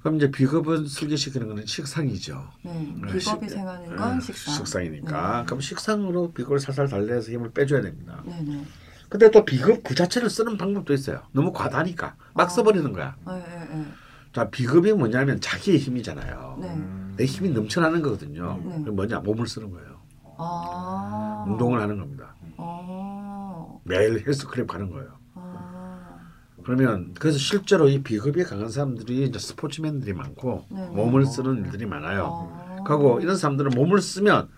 그럼 이제 비겁은 설계시키는 거는 식상이죠. 네. 네, 비겁이 식- 생하는 건 어, 식상. 식상이니까 네. 그럼 식상으로 비겁을 살살 달래서 힘을 빼줘야 됩니다. 네 네. 근데 또 비겁 그 자체를 쓰는 방법도 있어요. 너무 과다니까 막 아. 써버리는 거야. 네, 네, 네. 자 비겁이 뭐냐면 자기의 힘이잖아요. 네. 음. 내 힘이 넘쳐나는 거거든요. 네. 그게 뭐냐 몸을 쓰는 거예요. 아. 운동을 하는 겁니다. 아. 매일 헬스클럽 가는 거예요. 아. 그러면 그래서 실제로 이 비겁이 강한 사람들이 이제 스포츠맨들이 많고 네. 몸을 쓰는 일들이 많아요. 아. 그리고 이런 사람들은 몸을 쓰면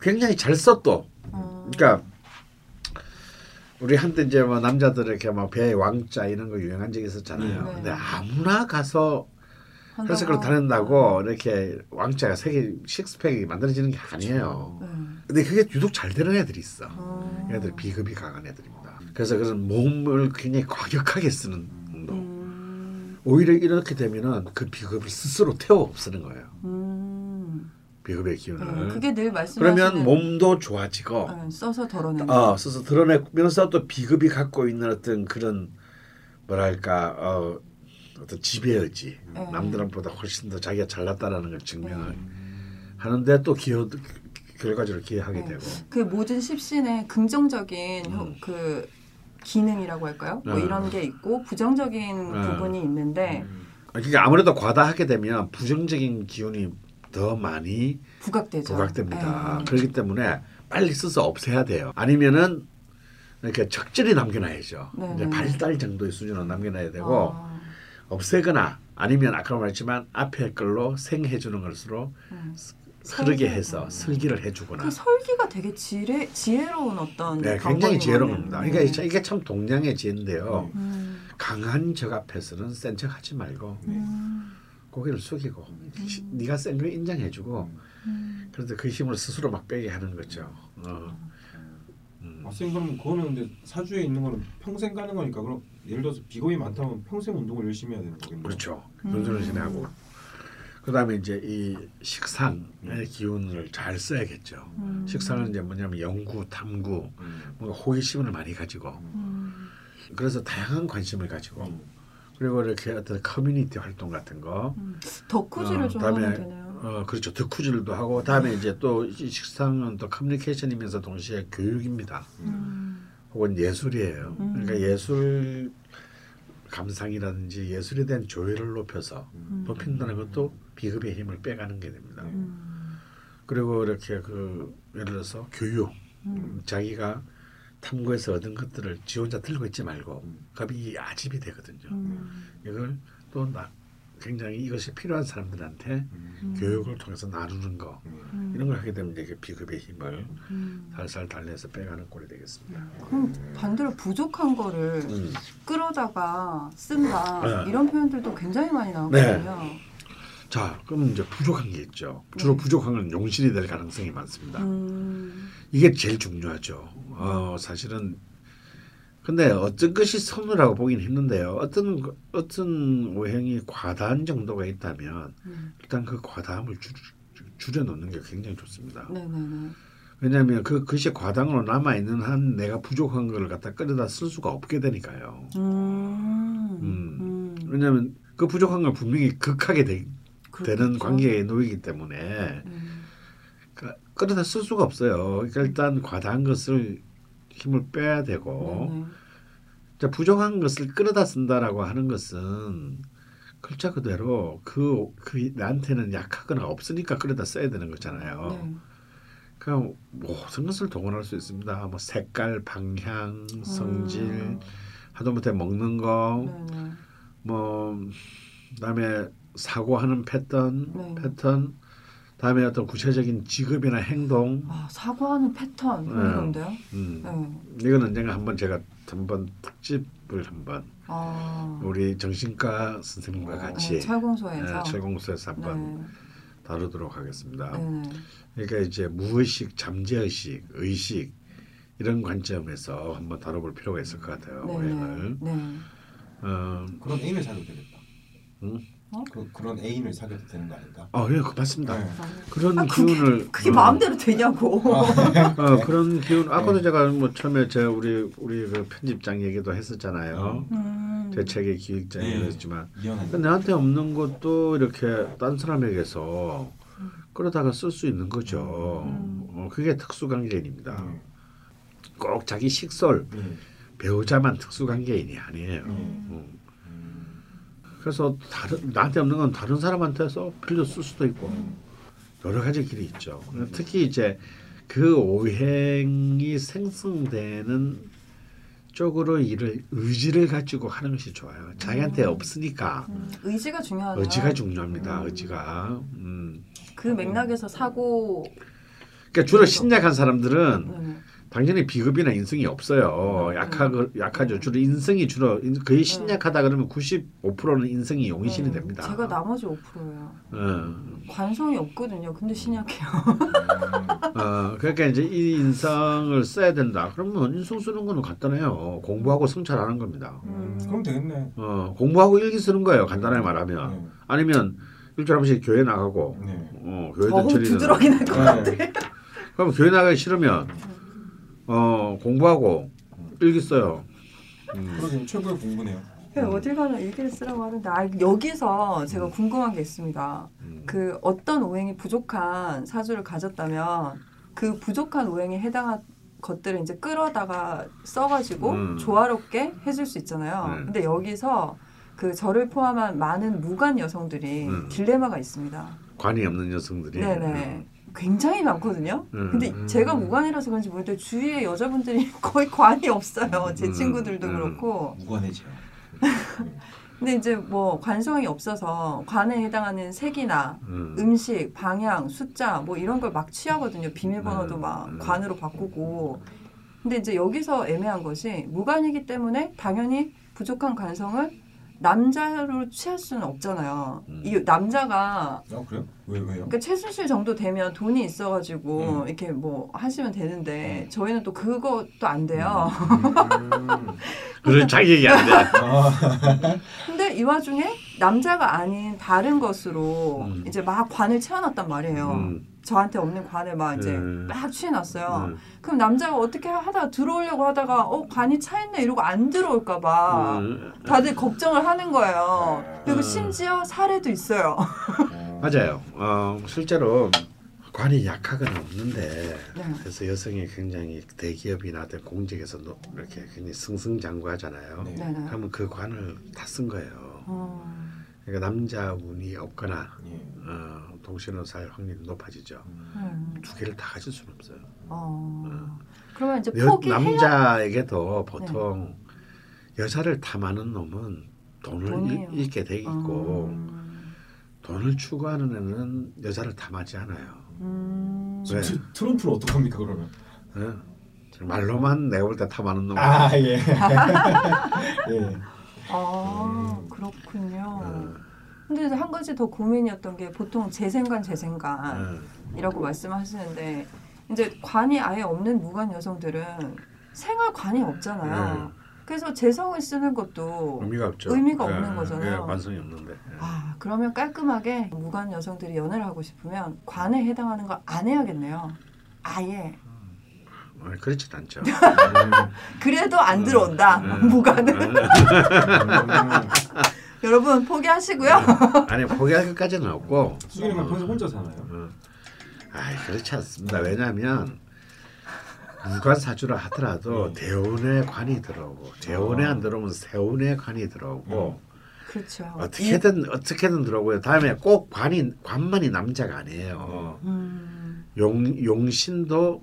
굉장히 잘써 또. 음. 그러니까 우리 한때 이제 뭐 남자들 이렇게 막 배에 왕자 이런 거 유행한 적이 있었잖아요. 네. 근데 아무나 가서 헬스클럽 다닌다고 이렇게 왕자가 세계 식스팩이 만들어지는 게 아니에요. 네. 근데 그게 유독 잘 되는 애들이 있어. 음. 애들 비급이 강한 애들입니다. 그래서 그런 몸을 굉장히 과격하게 쓰는 운동. 음. 오히려 이렇게 되면은 그 비급을 스스로 태워 없애는 거예요. 음. 비급의 기운을. 네. 그게 늘 말씀하시는 그러면 몸도 좋아지고 네, 써서 덜어내는 어, 스스로 드러내면서 또 비급이 갖고 있는 어떤 그런 뭐랄까 어, 어떤 지배의지 네. 남들보다 훨씬 더 자기가 잘났다라는 걸 증명을 하는데 또 기여 결과적으로 기여하게 네. 되고 그 모든 십신의 긍정적인 음. 효- 그 기능이라고 할까요? 뭐 네. 이런 게 있고 부정적인 네. 부분이 있는데 그러니까 아무래도 과다하게 되면 부정적인 기운이 더 많이 부각되죠. 부각됩니다. 네. 그렇기 때문에 빨리 써서 없애야 돼요. 아니면은 이렇게 적절히 남겨놔야죠. 네, 이제 네. 발달 정도의 수준으로 남겨놔야 되고 아, 없애거나 아니면 아까 말했지만 앞에 걸로 생해주는 것으로 음. 설계. 해서 설기를 해주거나. 그 설기가 되게 지혜, 지혜로운 어떤 네, 굉장히 것 지혜로운. 겁니다. 그러니까 이게 참 동량의 지혜인데요. 음, 강한 적 앞에서는 센 척 하지 말고 음, 고개를 숙이고 시- 네가 센걸 인정해주고 음. 그래서 그 힘을 스스로 막 빼게 하는 거죠. 어. 음. 아, 선생님 그럼 그거는 근데 사주에 있는 거는 평생 가는 거니까 그럼 예를 들어서 비겁이 많다면 평생 운동을 열심히 해야 되는 거겠네요. 그렇죠. 음. 연수를 지내고 그다음에 이제 이 식상의 기운을 잘 써야겠죠. 음. 식상은 이제 뭐냐면 연구, 탐구, 음. 뭔가 호기심을 많이 가지고 음. 그래서 다양한 관심을 가지고 음. 그리고 이렇게 어떤 커뮤니티 활동 같은 거 덕후질을 어, 좀 다음에 하면 되네요. 어 그렇죠 덕후질도 하고 다음에 이제 또이 식상은 또 커뮤니케이션이면서 동시에 교육입니다. 음. 혹은 예술이에요. 음. 그러니까 예술 감상이라든지 예술에 대한 조예를 높여서 음. 높인다는 것도 비급의 힘을 빼가는 게 됩니다. 음. 그리고 이렇게 그 예를 들어서 교육, 음. 자기가 탐구해서 얻은 것들을 지 혼자 들고 있지 말고 음. 그럼 이 아집이 되거든요. 음. 이걸 또 나, 굉장히 이것이 필요한 사람들한테 음. 교육을 통해서 나누는 거 음. 이런 걸 하게 되면 이제 그 비급의 힘을 음. 살살 달래서 빼가는 꼴이 되겠습니다. 그럼 반대로 부족한 거를 음. 끌어다가 쓴다 네. 이런 표현들도 굉장히 많이 나오거든요. 자, 그럼 이제 부족한 게 있죠. 주로 네. 부족한 건 용신이 될 가능성이 많습니다. 음. 이게 제일 중요하죠. 어, 사실은 근데 어떤 것이 선우라고 보긴 힘든데요. 어떤 거- 어떤 오행이 과다한 정도가 있다면 음. 일단 그 과다함을 줄, 줄여 놓는 게 굉장히 좋습니다. 네네네. 왜냐하면 그 것이 과당으로 남아 있는 한 내가 부족한 걸 갖다 끌어다 쓸 수가 없게 되니까요. 음. 음. 음. 왜냐하면 그 부족한 걸 분명히 극하게 되, 되는 그렇죠. 관계에 놓이기 때문에 음. 그- 끌어다 쓸 수가 없어요. 그러니까 일단 과다한 것을 힘을 빼야 되고. 자, 부족한 것을 끌어다 쓴다라고 하는 것은 글자 그대로 그, 그 나한테는 약하거나 없으니까 끌어다 써야 되는 거잖아요. 네. 그냥 모든 것을 동원할 수 있습니다. 뭐 색깔, 방향, 성질, 음. 하다못해 먹는 거, 네네. 뭐 그다음에 사고하는 패턴, 네. 패턴, 다음에 어떤 구체적인 직업이나 행동. 아 사고하는 패턴 네. 흥미로운데요. 음. 네. 이거는 제가 한번 제가 한번 특집을 한번 아. 우리 정신과 선생님과 같이 네, 철공소에서. 네, 철공소에서 한번 네. 다루도록 하겠습니다. 네네. 그러니까 이제 무의식, 잠재의식, 의식 이런 관점에서 한번 다뤄볼 필요가 있을 것 같아요. 네. 어, 그런 애인을 사귀어도 되겠다. 응? 어? 그, 그런 애인을 사귀어도 되는 거 아닌가? 아, 예, 그 맞습니다. 네. 그런 아, 그게- 기운을 그게 어, 마음대로 되냐고. 어, 그런 기운 아까도 네. 제가 뭐 처음에 제가 우리 우리 그 편집장 얘기도 했었잖아요. 음. 제 책의 기획자 네. 얘기했지만. 근데 나한테 없는 것도 이렇게 딴 사람에게서 끌어다가 쓸 수 있는 거죠. 음. 어, 그게 특수관계인입니다. 네. 꼭 자기 식솔 네. 배우자만 특수관계인이 아니에요. 네. 음. 그래서 다른 나한테 없는 건 다른 사람한테서 빌려 쓸 수도 있고 여러 가지 길이 있죠. 특히 이제 그 오행이 생성되는 쪽으로 일을 의지를 가지고 하는 것이 좋아요. 자기한테 없으니까 음, 의지가 중요하네요. 의지가 중요합니다. 의지가. 음. 그 맥락에서 사고. 그러니까 주로 신약한 사람들은 네네. 당연히 비급이나 인성이 없어요. 약하 약하죠. 주로 인성이 주로 인- 거의 신약하다 그러면 95%는 인성이 용신이 네. 됩니다. 제가 나머지 5%예요. 어, 관성이 없거든요. 근데 신약해요. 어, 그러니까 이제 이 인성을 써야 된다. 그러면 인성 쓰는 거는 간단해요. 공부하고 성찰하는 겁니다. 음, 그럼 되겠네. 어, 공부하고 일기 쓰는 거예요. 간단하게 말하면. 네. 아니면 일주일에 한 번씩 교회 나가고 네. 어, 교회든 어우 절이든 두드러기 날것 같아. 네. 그럼 교회 나가기 싫으면 어, 공부하고 일기 써요. 음. 그러게 최고의 공부네요. 네, 어딜 가나 일기를 쓰라고 하는데 아, 여기서 제가 음. 궁금한 게 있습니다. 그 어떤 오행이 부족한 사주를 가졌다면 그 부족한 오행에 해당한 것들을 이제 끌어다가 써가지고 음. 조화롭게 해줄 수 있잖아요. 네. 근데 여기서 그 저를 포함한 많은 무관 여성들이 음. 딜레마가 있습니다. 관이 없는 여성들이. 네네. 굉장히 많거든요. 음. 근데 음. 제가 무관이라서 그런지 모르겠는데 주위에 여자분들이 거의 관이 없어요. 제 음. 친구들도 음. 그렇고. 무관해져요. 근데 이제 뭐 관성이 없어서 관에 해당하는 색이나 음. 음식, 방향, 숫자 뭐 이런 걸 막 취하거든요. 비밀번호도 음, 막 음. 관으로 바꾸고. 근데 이제 여기서 애매한 것이 무관이기 때문에 당연히 부족한 관성을 남자로 취할 수는 없잖아요. 음. 이 남자가 아 그래요? 왜 왜요? 그러니까 최순실 정도 되면 돈이 있어가지고 음. 이렇게 뭐 하시면 되는데 저희는 또 그것도 안 돼요. 음. 그럴 자격이 안 돼. 아, 근데 이 와중에 남자가 아닌 다른 것으로 음. 이제 막 관을 채워놨단 말이에요. 음. 저한테 없는 관을 막 이제 음. 막 취해놨어요. 음. 그럼 남자가 어떻게 하다가 들어오려고 하다가 어 관이 차 있네 이러고 안 들어올까봐 음. 다들 걱정을 하는 거예요. 그리고 음. 심지어 사례도 있어요. 맞아요. 어, 실제로 관이 약하거나 없는데 네. 그래서 여성이 굉장히 대기업이나 공직에서 노- 이렇게 굉장히 승승장구하잖아요. 네. 네네. 그러면 그 관을 다 쓴 거예요. 어, 그러니까 남자 운이 없거나 예. 어, 동신으로 살 확률이 높아지죠. 음, 두 개를 다 가질 수는 없어요. 어. 그러면 이제 여, 포기해야 남자에게도 보통 여자를 탐하는 놈은 돈을 돈이에요. 잃, 잃게 돼 있고 음, 돈을 추구하는 애는 여자를 탐하지 않아요. 음. 왜? 트- 트럼프는 어떡합니까 그러면? 어? 말로만 내가 볼 때 탐하는 놈. 아 예. 예. 아 음. 그렇군요. 어, 근데 한 가지 더 고민이었던 게 보통 재생관 재생관 어. 이라고 말씀하시는데 이제 관이 아예 없는 무관 여성들은 생활관이 없잖아요. 음. 그래서 재성을 쓰는 것도 의미가 없죠. 의미가 예, 없는 예, 거잖아요. 예, 완성이 없는데. 예. 아 그러면 깔끔하게 무관 여성들이 연애를 하고 싶으면 관에 해당하는 거안 해야겠네요. 아예 아, 그렇진 않죠. 그래도 안 들어온다 음. 무관은 음. 여러분 포기하시고요. 아니 포기할 것까지는 없고. 수기님은 평소 혼자 사나요? 어. 아 그렇지 않습니다. 왜냐하면 무관 사주라 하더라도 음. 대운에 관이 들어오고 대운에 아. 안 들어오면 세운에 관이 들어오고 그렇죠. 어떻게든 어떻게든 들어오고요. 다음에 꼭 관이 관만이 남자가 아니에요. 음, 용 용신도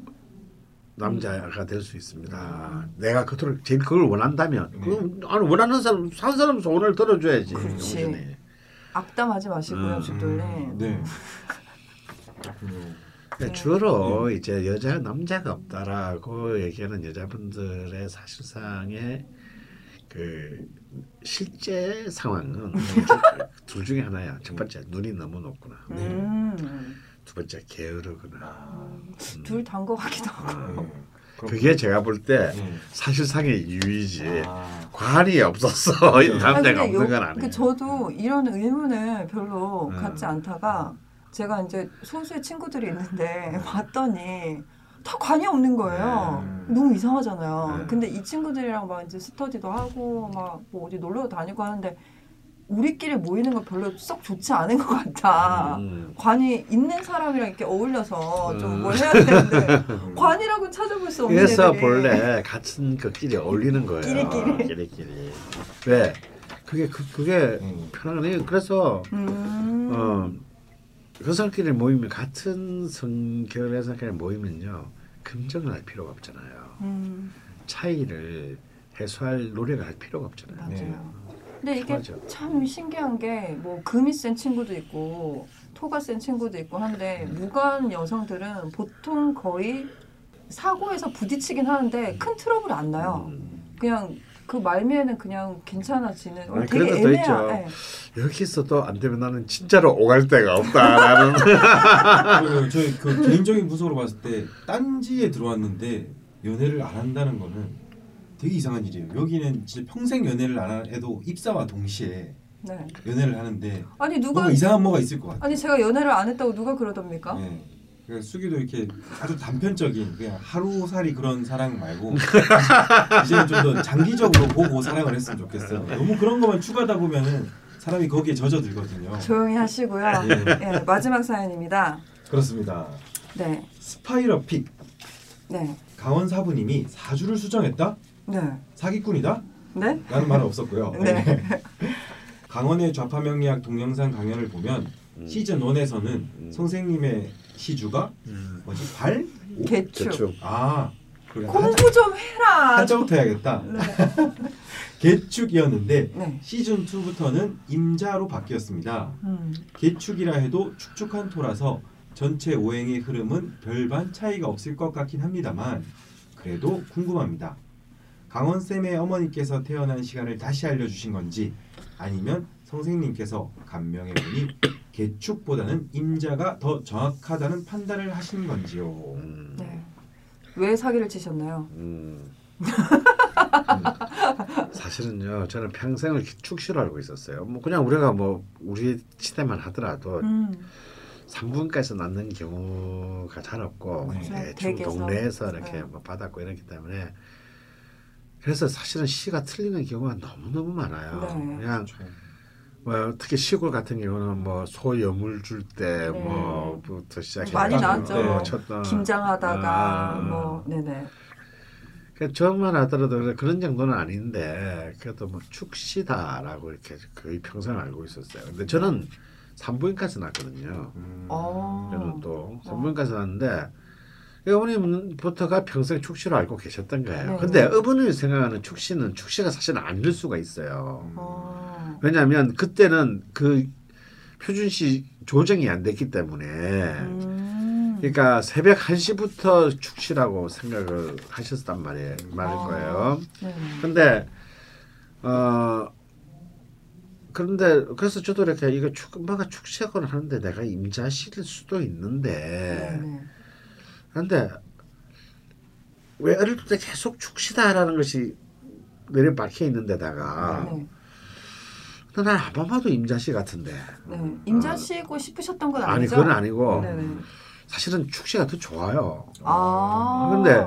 남자가 될 수 있습니다. 내가 그토록 제일 그걸 원한다면 네. 그 아니 원하는 사람 산 사람 소원을 들어줘야지. 그렇지. 용신이. 악담하지 마시고요, 음. 집돌님. 네. 그러니까 주로 이제 여자 남자가 없다라고 얘기하는 여자분들의 사실상의 그 실제 상황은 둘 중에 하나야. 첫 번째 눈이 너무 높구나. 음, 두 번째 게으르구나. 아, 둘단것 같기도 하고. 네. 그게 제가 볼때 네. 사실상의 이유이지. 아, 관이 없었어. 이 네. 남자가 없는 요- 건 아니에요. 그 저도 이런 의문을 별로 음. 갖지 않다가 제가 이제 소수의 친구들이 있는데 봤더니 다 관이 없는 거예요. 음. 너무 이상하잖아요. 네. 근데 이 친구들이랑 막 이제 스터디도 하고 막 뭐 어디 놀러 다니고 하는데 우리끼리 모이는 거 별로 썩 좋지 않은 것 같아. 음. 관이 있는 사람이랑 이렇게 어울려서 좀 음. 뭘 해야 되는데 관이라고 찾아볼 수 없는 그래서 애들이. 본래 같은 그 끼리 어울리는 거예요. 끼리끼리. 끼리끼리. 왜? 그게 그, 그게 음. 편하네. 그래서 음. 어, 여성끼리 모이면 같은 성결의 여성끼리 모이면요 긍정을 할 필요가 없잖아요. 음. 차이를 해소할 노력을 할 필요가 없잖아요. 네. 근데 이게 맞아. 참 신기한 게 뭐 금이 센 친구도 있고 토가 센 친구도 있고 한데 무관 여성들은 보통 거의 사고에서 부딪히긴 하는데 큰 트러블이 안 나요. 음, 그냥 그 말미에는 그냥 괜찮아지는 어, 아니, 되게 애매한 있죠. 예. 여기서도 안 되면 나는 진짜로 오갈 데가 없다라는. 저희 그 개인적인 분석으로 봤을 때 딴지에 들어왔는데 연애를 안 한다는 거는 되게 이상한 일이에요. 여기는 진짜 평생 연애를 안 해도 입사와 동시에 네. 연애를 하는데 아니 누가 뭔가 이상한 뭐가 있을 것 같아요. 아니 제가 연애를 안 했다고 누가 그러답니까? 네. 그러니까 수기도 이렇게 아주 단편적인 그냥 하루살이 그런 사랑 말고 이제는 좀 더 장기적으로 보고 사랑을 했으면 좋겠어요. 너무 그런 것만 추가하다 보면은 사람이 거기에 젖어들거든요. 조용히 하시고요. 예. 예, 마지막 사연입니다. 그렇습니다. 네, 스파이러 픽 네, 강원 사부님이 사주를 수정했다? 네, 사기꾼이다? 네. 라는 말은 없었고요. 네. 강원의 좌파 명리학 동영상 강연을 보면 음. 시즌 1에서는 음. 선생님의 시주가 음. 뭐지? 발? 개축. 아, 공부 좀 해라. 한자부터 해야겠다. 네. 개축이었는데 네. 시즌 2부터는 임자로 바뀌었습니다. 음. 개축이라 해도 축축한 토라서 전체 오행의 흐름은 별반 차이가 없을 것 같긴 합니다만 그래도 궁금합니다. 강원 쌤의 어머니께서 태어난 시간을 다시 알려주신 건지 아니면 선생님께서 감명해 보니 개축보다는 임자가 더 정확하다는 판단을 하신 건지요. 음. 네. 왜 사기를 치셨나요? 음. 사실은요, 저는 평생을 축시로 알고 있었어요. 뭐 그냥 우리가 뭐 우리 시대만 하더라도 음. 산부인과에서 낳는 경우가 잘 없고 네. 대충. 동네에서 이렇게 네. 뭐 받았고 이렇기 때문에 그래서 사실은 시가 틀리는 경우가 너무 너무 많아요. 네. 그냥 뭐 특히 시골 같은 경우는 뭐소 여물 줄때 네. 뭐부터 시작해 많이 나왔죠. 네, 쳤던 김장하다가 아. 뭐 네네. 그 저만 하더라도 그런 정도는 아닌데 그래도 뭐 축시다라고 이렇게 거의 평생 알고 있었어요. 근데 저는 산부인과에서 났거든요. 음. 어. 저는 또 산부인과에서 났는데 이 어머님부터가 평생 축시로 알고 계셨던 거예요. 네. 근데 어머님이 생각하는 축시는 축시가 사실은 아닐 수가 있어요. 어. 왜냐하면 그때는 그 표준 시 조정이 안 됐기 때문에 음. 그러니까 새벽 1시부터 축시라고 생각을 하셨단 말이에요. 말일 아. 거예요. 네네. 근데 어 그런데 그래서 저도 이렇게 이거 축 뭐가 축시하거나 하는데 내가 임자실일 수도 있는데 네네. 그런데 왜 어릴 때 계속 축시다라는 것이 내려 박혀 있는 데다가 네. 난 아마도 임자씨 같은데 네. 임자시고 싶으셨던 건 아니 아니죠? 그건 아니고 네네. 사실은 축시가 더 좋아요. 아. 근데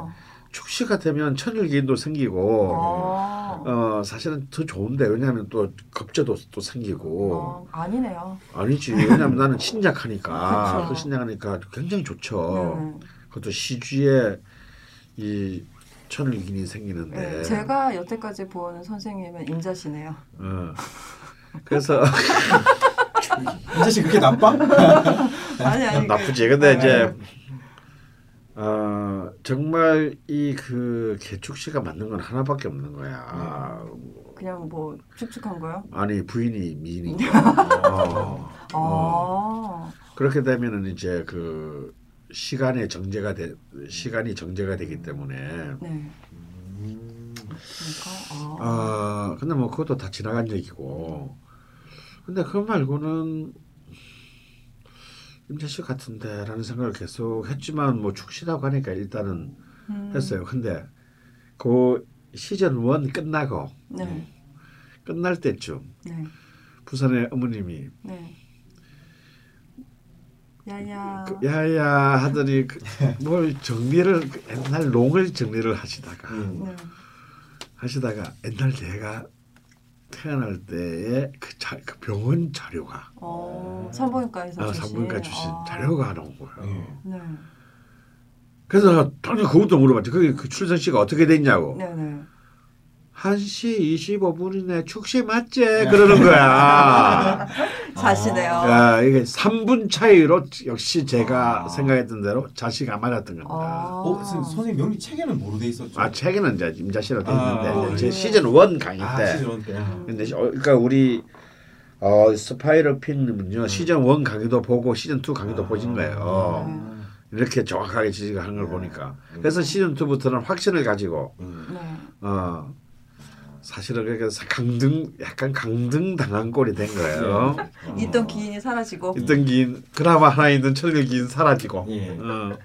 축시가 되면 천일기인도 생기고 아. 어 사실은 더 좋은데 왜냐하면 또 겁제도 또 생기고 어, 아니네요. 아니지 왜냐하면 나는 신약하니까 그쵸. 그 신약하니까 굉장히 좋죠. 네. 그것도 시주에 이 천일기인이 생기는데 네. 제가 여태까지 보는 선생님은 임자시네요. 어. 그래서 임자씨 그렇게 나빠? 아니 아니. 그- 나쁘지. 근데 네. 이제 어, 정말 이 그 개축시가 맞는 건 하나밖에 없는 거야. 그냥 뭐 축축한 거요? 아니 부인이 미인이니까. 어. 아. 어. 그렇게 되면은 이제 그 시간의 정제가 돼 시간이 정제가 되기 때문에 네. 음. 그러니까 아. 아 근데 뭐 그것도 다 지나간 얘기고 근데 그거 말고는 임자씨 같은데라는 생각을 계속 했지만 뭐 축시라고 하니까 일단은 음. 했어요. 근데 그 시즌 1 끝나고 네. 끝날 때쯤 네. 부산의 어머님이 네. 야야. 그 야야 하더니 그 뭘 정리를 그 옛날 롱을 정리를 하시다가 음. 네. 하시다가 옛날 내가 태어날 때의 그, 자, 그 병원 자료가 어, 산부인과에서 아. 산부인과 주신 아. 자료가 나온 거예요. 예. 네. 그래서 당연히 그것도 물어봤지. 그게 그 출산 씨가 어떻게 됐냐고. 네, 네. 1시 25분이네. 축시 맞지? 그러는 거야. 자시네요. 야, 이게 3분 차이로 역시 제가 아. 생각했던 대로 자식 안 맞았던 겁니다. 아. 어, 선- 선생님 명리 책에는 뭐로 돼 있었죠? 아, 책에는 이제 임자씨로 돼 있는데 아, 제 예. 시즌 1 강의 아, 때. 시즌 때. 음. 근데 시- 어, 그러니까 우리 어, 스파이러핀은요 시즌 1 강의도 보고 시즌 2 강의도 보신 거예요. 네. 이렇게 정확하게 지지가 하는 걸 네. 보니까. 그래서 시즌 2부터는 확신을 가지고 음. 네. 어 사실은 그래서 강등 약간 강등 당한 꼴이 된 거예요. 어. 있던 기인이 사라지고. 있던 기인 그나마 하나 있는 철길 기인 사라지고. 예. 어,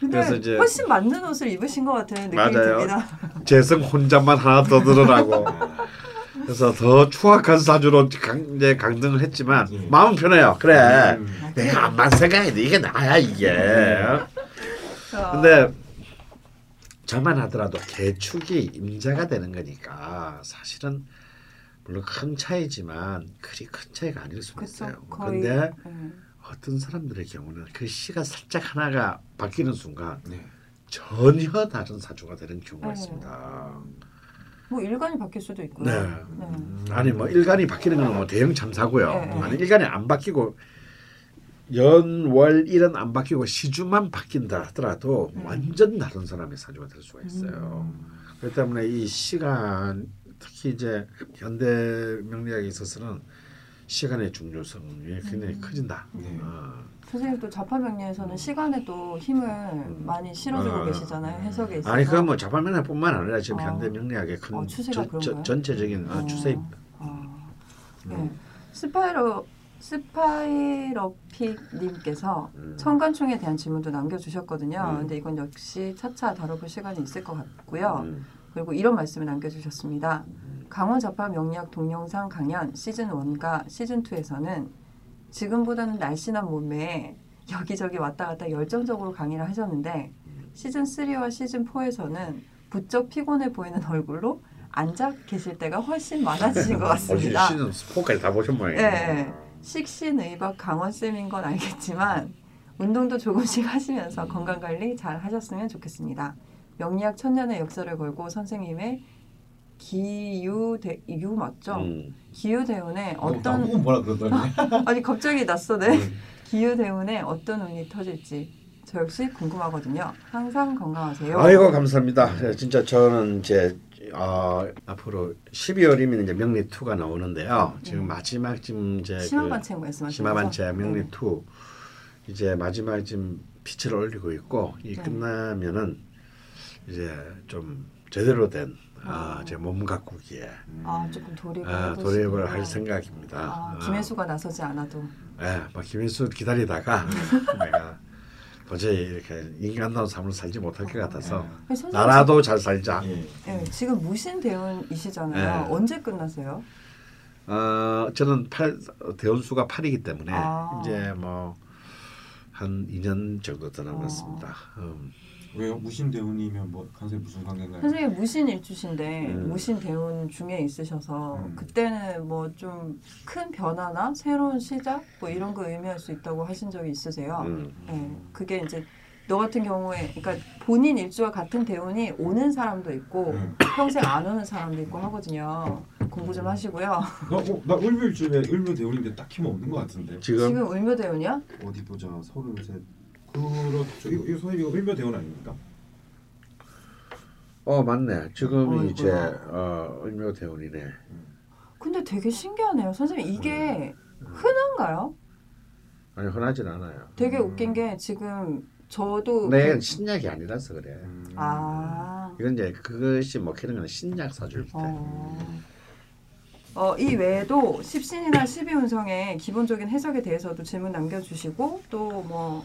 그래서 이제- 훨씬 맞는 옷을 입으신 것 같은 느낌이 맞아요. 듭니다. 재성 혼자만 하나 더 늘어나고. 그래서 더 추악한 사주로 강, 이제 강등을 했지만 예. 마음 편해요. 그래. 음. 내가 안만 생각해도 이게 나야 이게. 어, 근데 저만 하더라도 개축이 임자가 되는 거니까 사실은 물론 큰 차이지만 그리 큰 차이가 아닐 수 그쵸, 있어요. 근데 네. 어떤 사람들의 경우는 그 시가 살짝 하나가 바뀌는 순간 네. 전혀 다른 사주가 되는 경우가 네. 있습니다. 뭐 일간이 바뀔 수도 있고요. 네. 네. 아니 뭐 일간이 바뀌는 건뭐 대형 참사고요. 네, 네. 아니 일간이 안 바뀌고 연월 일은 안 바뀌고 시주만 바뀐다 하더라도 네. 완전 다른 사람의 사주가 될 수가 있어요. 음. 그렇기 때문에 이 시간 특히 이제 현대 명리학에 있어서는 시간의 중요성이 굉장히 음. 커진다. 네. 어. 선생님 또 자파명리에서는 시간에도 힘을 많이 실어주고 어. 계시잖아요. 해석에 있어서. 아니 그건 뭐 자발면허뿐만 아니라 지금 어. 현대 명리학의 큰 어, 추세가 저- 저- 그런가요? 전체적인 어, 어. 추세입니다. 아, 음. 네. 스파이러 스파이러픽님께서 음. 청간충에 대한 질문도 남겨주셨거든요. 음. 근데 이건 역시 차차 다뤄볼 시간이 있을 것 같고요. 음. 그리고 이런 말씀을 남겨주셨습니다. 강원 자파 명리학 동영상 강연 시즌 1과 시즌 2에서는 지금보다는 날씬한 몸에 여기저기 왔다 갔다 열정적으로 강의를 하셨는데 시즌 3와 시즌 4에서는 부쩍 피곤해 보이는 얼굴로 앉아 계실 때가 훨씬 많아지신 것 같습니다. 시즌 4까지 다 모양이에요. 네. 식신의박 강원쌤인 건 알겠지만 운동도 조금씩 하시면서 건강관리 잘 하셨으면 좋겠습니다. 명리학 천년의 역사를 걸고 선생님의 기유대 유 맞죠? 음. 기유대운에 어떤 어떤 나보고 뭐라 그러더니. 아니 갑자기 낯서네 기유대운에 어떤 운이 터질지 저 역시 궁금하거든요. 항상 건강하세요. 아이고 감사합니다. 네, 진짜 저는 이제 어, 앞으로 12월이면 이제 명리 2가 나오는데요. 지금 네. 마지막 지금 이제 심화반책 말씀하시는 심화반체 거죠? 명리 네. 2 이제 마지막 지금 빛을 올리고 있고 이 네. 끝나면은 이제 좀 제대로 된 아, 아. 제 몸 가꾸기에 아 조금 돌입을 아. 돌입을 할 생각입니다. 아, 아, 김혜수가 나서지 않아도 예, 막 김인수 기다리다가 음. 내가 도저히 이렇게 인간다운 삶을 살지 못할 것 같아서 선생님 나라도 잘 살자. 예. 예, 지금 무신 대운이시잖아요. 네. 언제 끝나세요? 어 저는 팔 대원수가 8이기 때문에 아. 이제 뭐 한 2년 정도 더 남았습니다. 음. 왜요? 무신 대운이면 뭐 간섭이 무슨 관계인가요? 선생님 무신 일주신데 음. 무신 대운 중에 있으셔서 음. 그때는 뭐 좀 큰 변화나 새로운 시작 뭐 이런 거 의미할 수 있다고 하신 적이 있으세요. 음. 예, 그게 이제 너 같은 경우에 그러니까 본인 일주와 같은 대운이 오는 사람도 있고 음. 평생 안 오는 사람도 있고 하거든요. 공부 좀 하시고요. 나, 어, 나 을묘 일주에 을묘 대운인데 딱히 뭐 없는 것 같은데 지금 지금 을묘 대운이야? 어디 보자 서른셋 그렇죠 이거 이거 선생님 이거 을묘 대운 아닙니까? 어 맞네. 지금이 어이구야. 이제 어 을묘 대운이네. 근데 되게 신기하네요. 선생님 이게 음. 흔한가요? 아니 흔하진 않아요. 되게 음. 웃긴 게 지금 저도 내 신약이 아니라서 그래. 음. 아 이건 이제 그것이 먹히는 건 신약 사줄 때. 어. 어, 이 외에도 십신이나 십이운성의 기본적인 해석에 대해서도 질문 남겨주시고 또뭐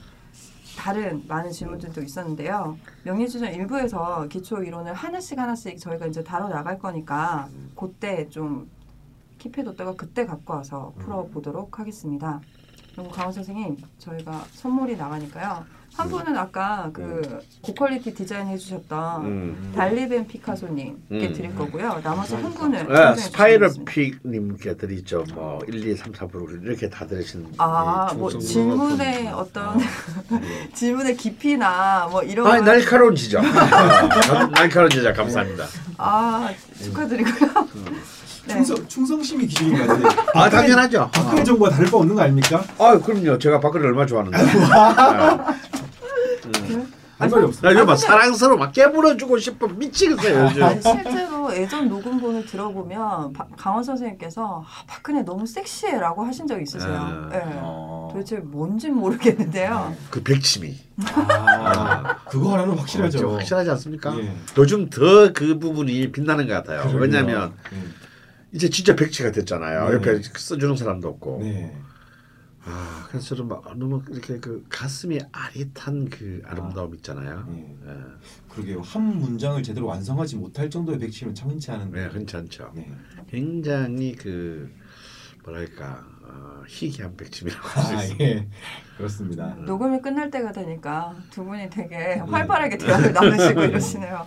다른 많은 질문들도 있었는데요. 명리주점 1부에서 기초 이론을 하나씩 하나씩 저희가 이제 다뤄 나갈 거니까 그때 좀 keep해뒀다가 그때 갖고 와서 풀어보도록 하겠습니다. 그리고 강원 선생님 저희가 선물이 나가니까요. 한 분은 아까 그 고quality 디자인 해주셨던 음. 달리벤 피카소님께 음. 드릴 거고요. 나머지 한 분은 네, 스파이럴. 픽님께 드리죠. 뭐 1, 2, 3, 4, 5 이렇게 다 들으신 아, 뭐 질문의 어떤 질문의 깊이나 뭐 이런 아니 걸- 날카로운 지적. 어, 날카로운 지적 감사합니다. 아 축하드리고요. 네. 충성 충성심이 기준인 것 같아요. 아 당연하죠. 박근혜 정부가 다를 바 없는 거 아닙니까? 아 그럼요. 제가 박근혜 얼마 좋아하는데. 할 말이 없어. 나 요즘 막 사랑스러워 막 깨물어주고 싶어 미치겠어요 요즘. 아니, 실제로 예전 녹음본을 들어보면 바- 강원 선생님께서 아, 박근혜 너무 섹시해라고 하신 적이 있으세요. 아. 네. 어. 도대체 뭔진 모르겠는데요. 그 백치미. 아, 그거 하나는 어, 확실하죠. 좀 확실하지 않습니까? 예. 요즘 더 그 부분이 빛나는 것 같아요. 그러게요. 왜냐하면 이제 진짜 백치가 됐잖아요. 네. 옆에 써주는 사람도 없고. 네. 아, 그래서 저는 막 너무 이렇게 그 가슴이 아릿한 그 아름다움 있잖아요. 네. 예, 그러게요. 한 문장을 제대로 완성하지 못할 정도의 백치면 참 흔치 않은데. 네, 괜찮죠. 네. 굉장히 그 뭐랄까 어, 희귀한 백침이라고 할수 아, 있어요. 예. 그렇습니다. 녹음이 끝날 때가 되니까 두 분이 되게 활발하게 대화를 나누시고 이러시네요.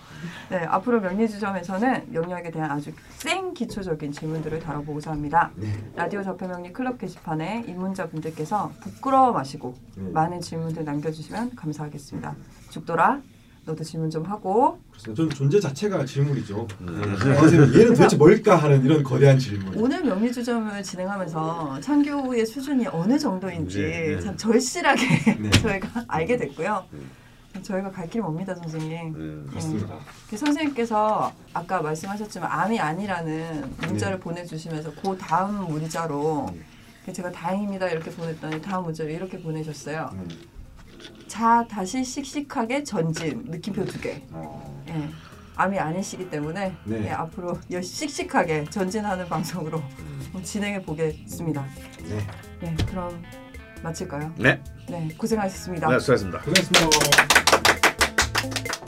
네, 앞으로 명리주점에서는 명리학에 대한 아주 생 기초적인 질문들을 다뤄보고자 합니다. 네. 라디오 접해명리 클럽 게시판에 입문자분들께서 부끄러워 마시고 네. 많은 질문들 남겨주시면 감사하겠습니다. 죽돌아, 너도 질문 좀 하고 그렇습니다. 저는 존재 자체가 질문이죠. 음. 네. 선생님, 얘는 도대체 뭘까 하는 이런 거대한 질문. 오늘 명리주점을 진행하면서 창교의 수준이 어느 정도인지 네, 네. 참 절실하게 네. 저희가 알게 됐고요. 저희가 갈길 멉니다, 선생님. 음, 그렇습니다. 그 선생님께서 아까 말씀하셨지만 암이 아니라는 문자를 네. 보내주시면서 그 다음 문자로 음. 그 제가 다행입니다 이렇게 보냈더니 다음 문자로 이렇게 보내셨어요. 음. 자 다시 씩씩하게 전진 느낌표 두 개. 어. 예. 암이 아니시기 때문에 네. 예, 앞으로 여- 씩씩하게 전진하는 방송으로 진행해 보겠습니다. 네. 예, 그럼 마칠까요? 네, 네, 고생하셨습니다. 네, 수고하셨습니다. 고생했습니다.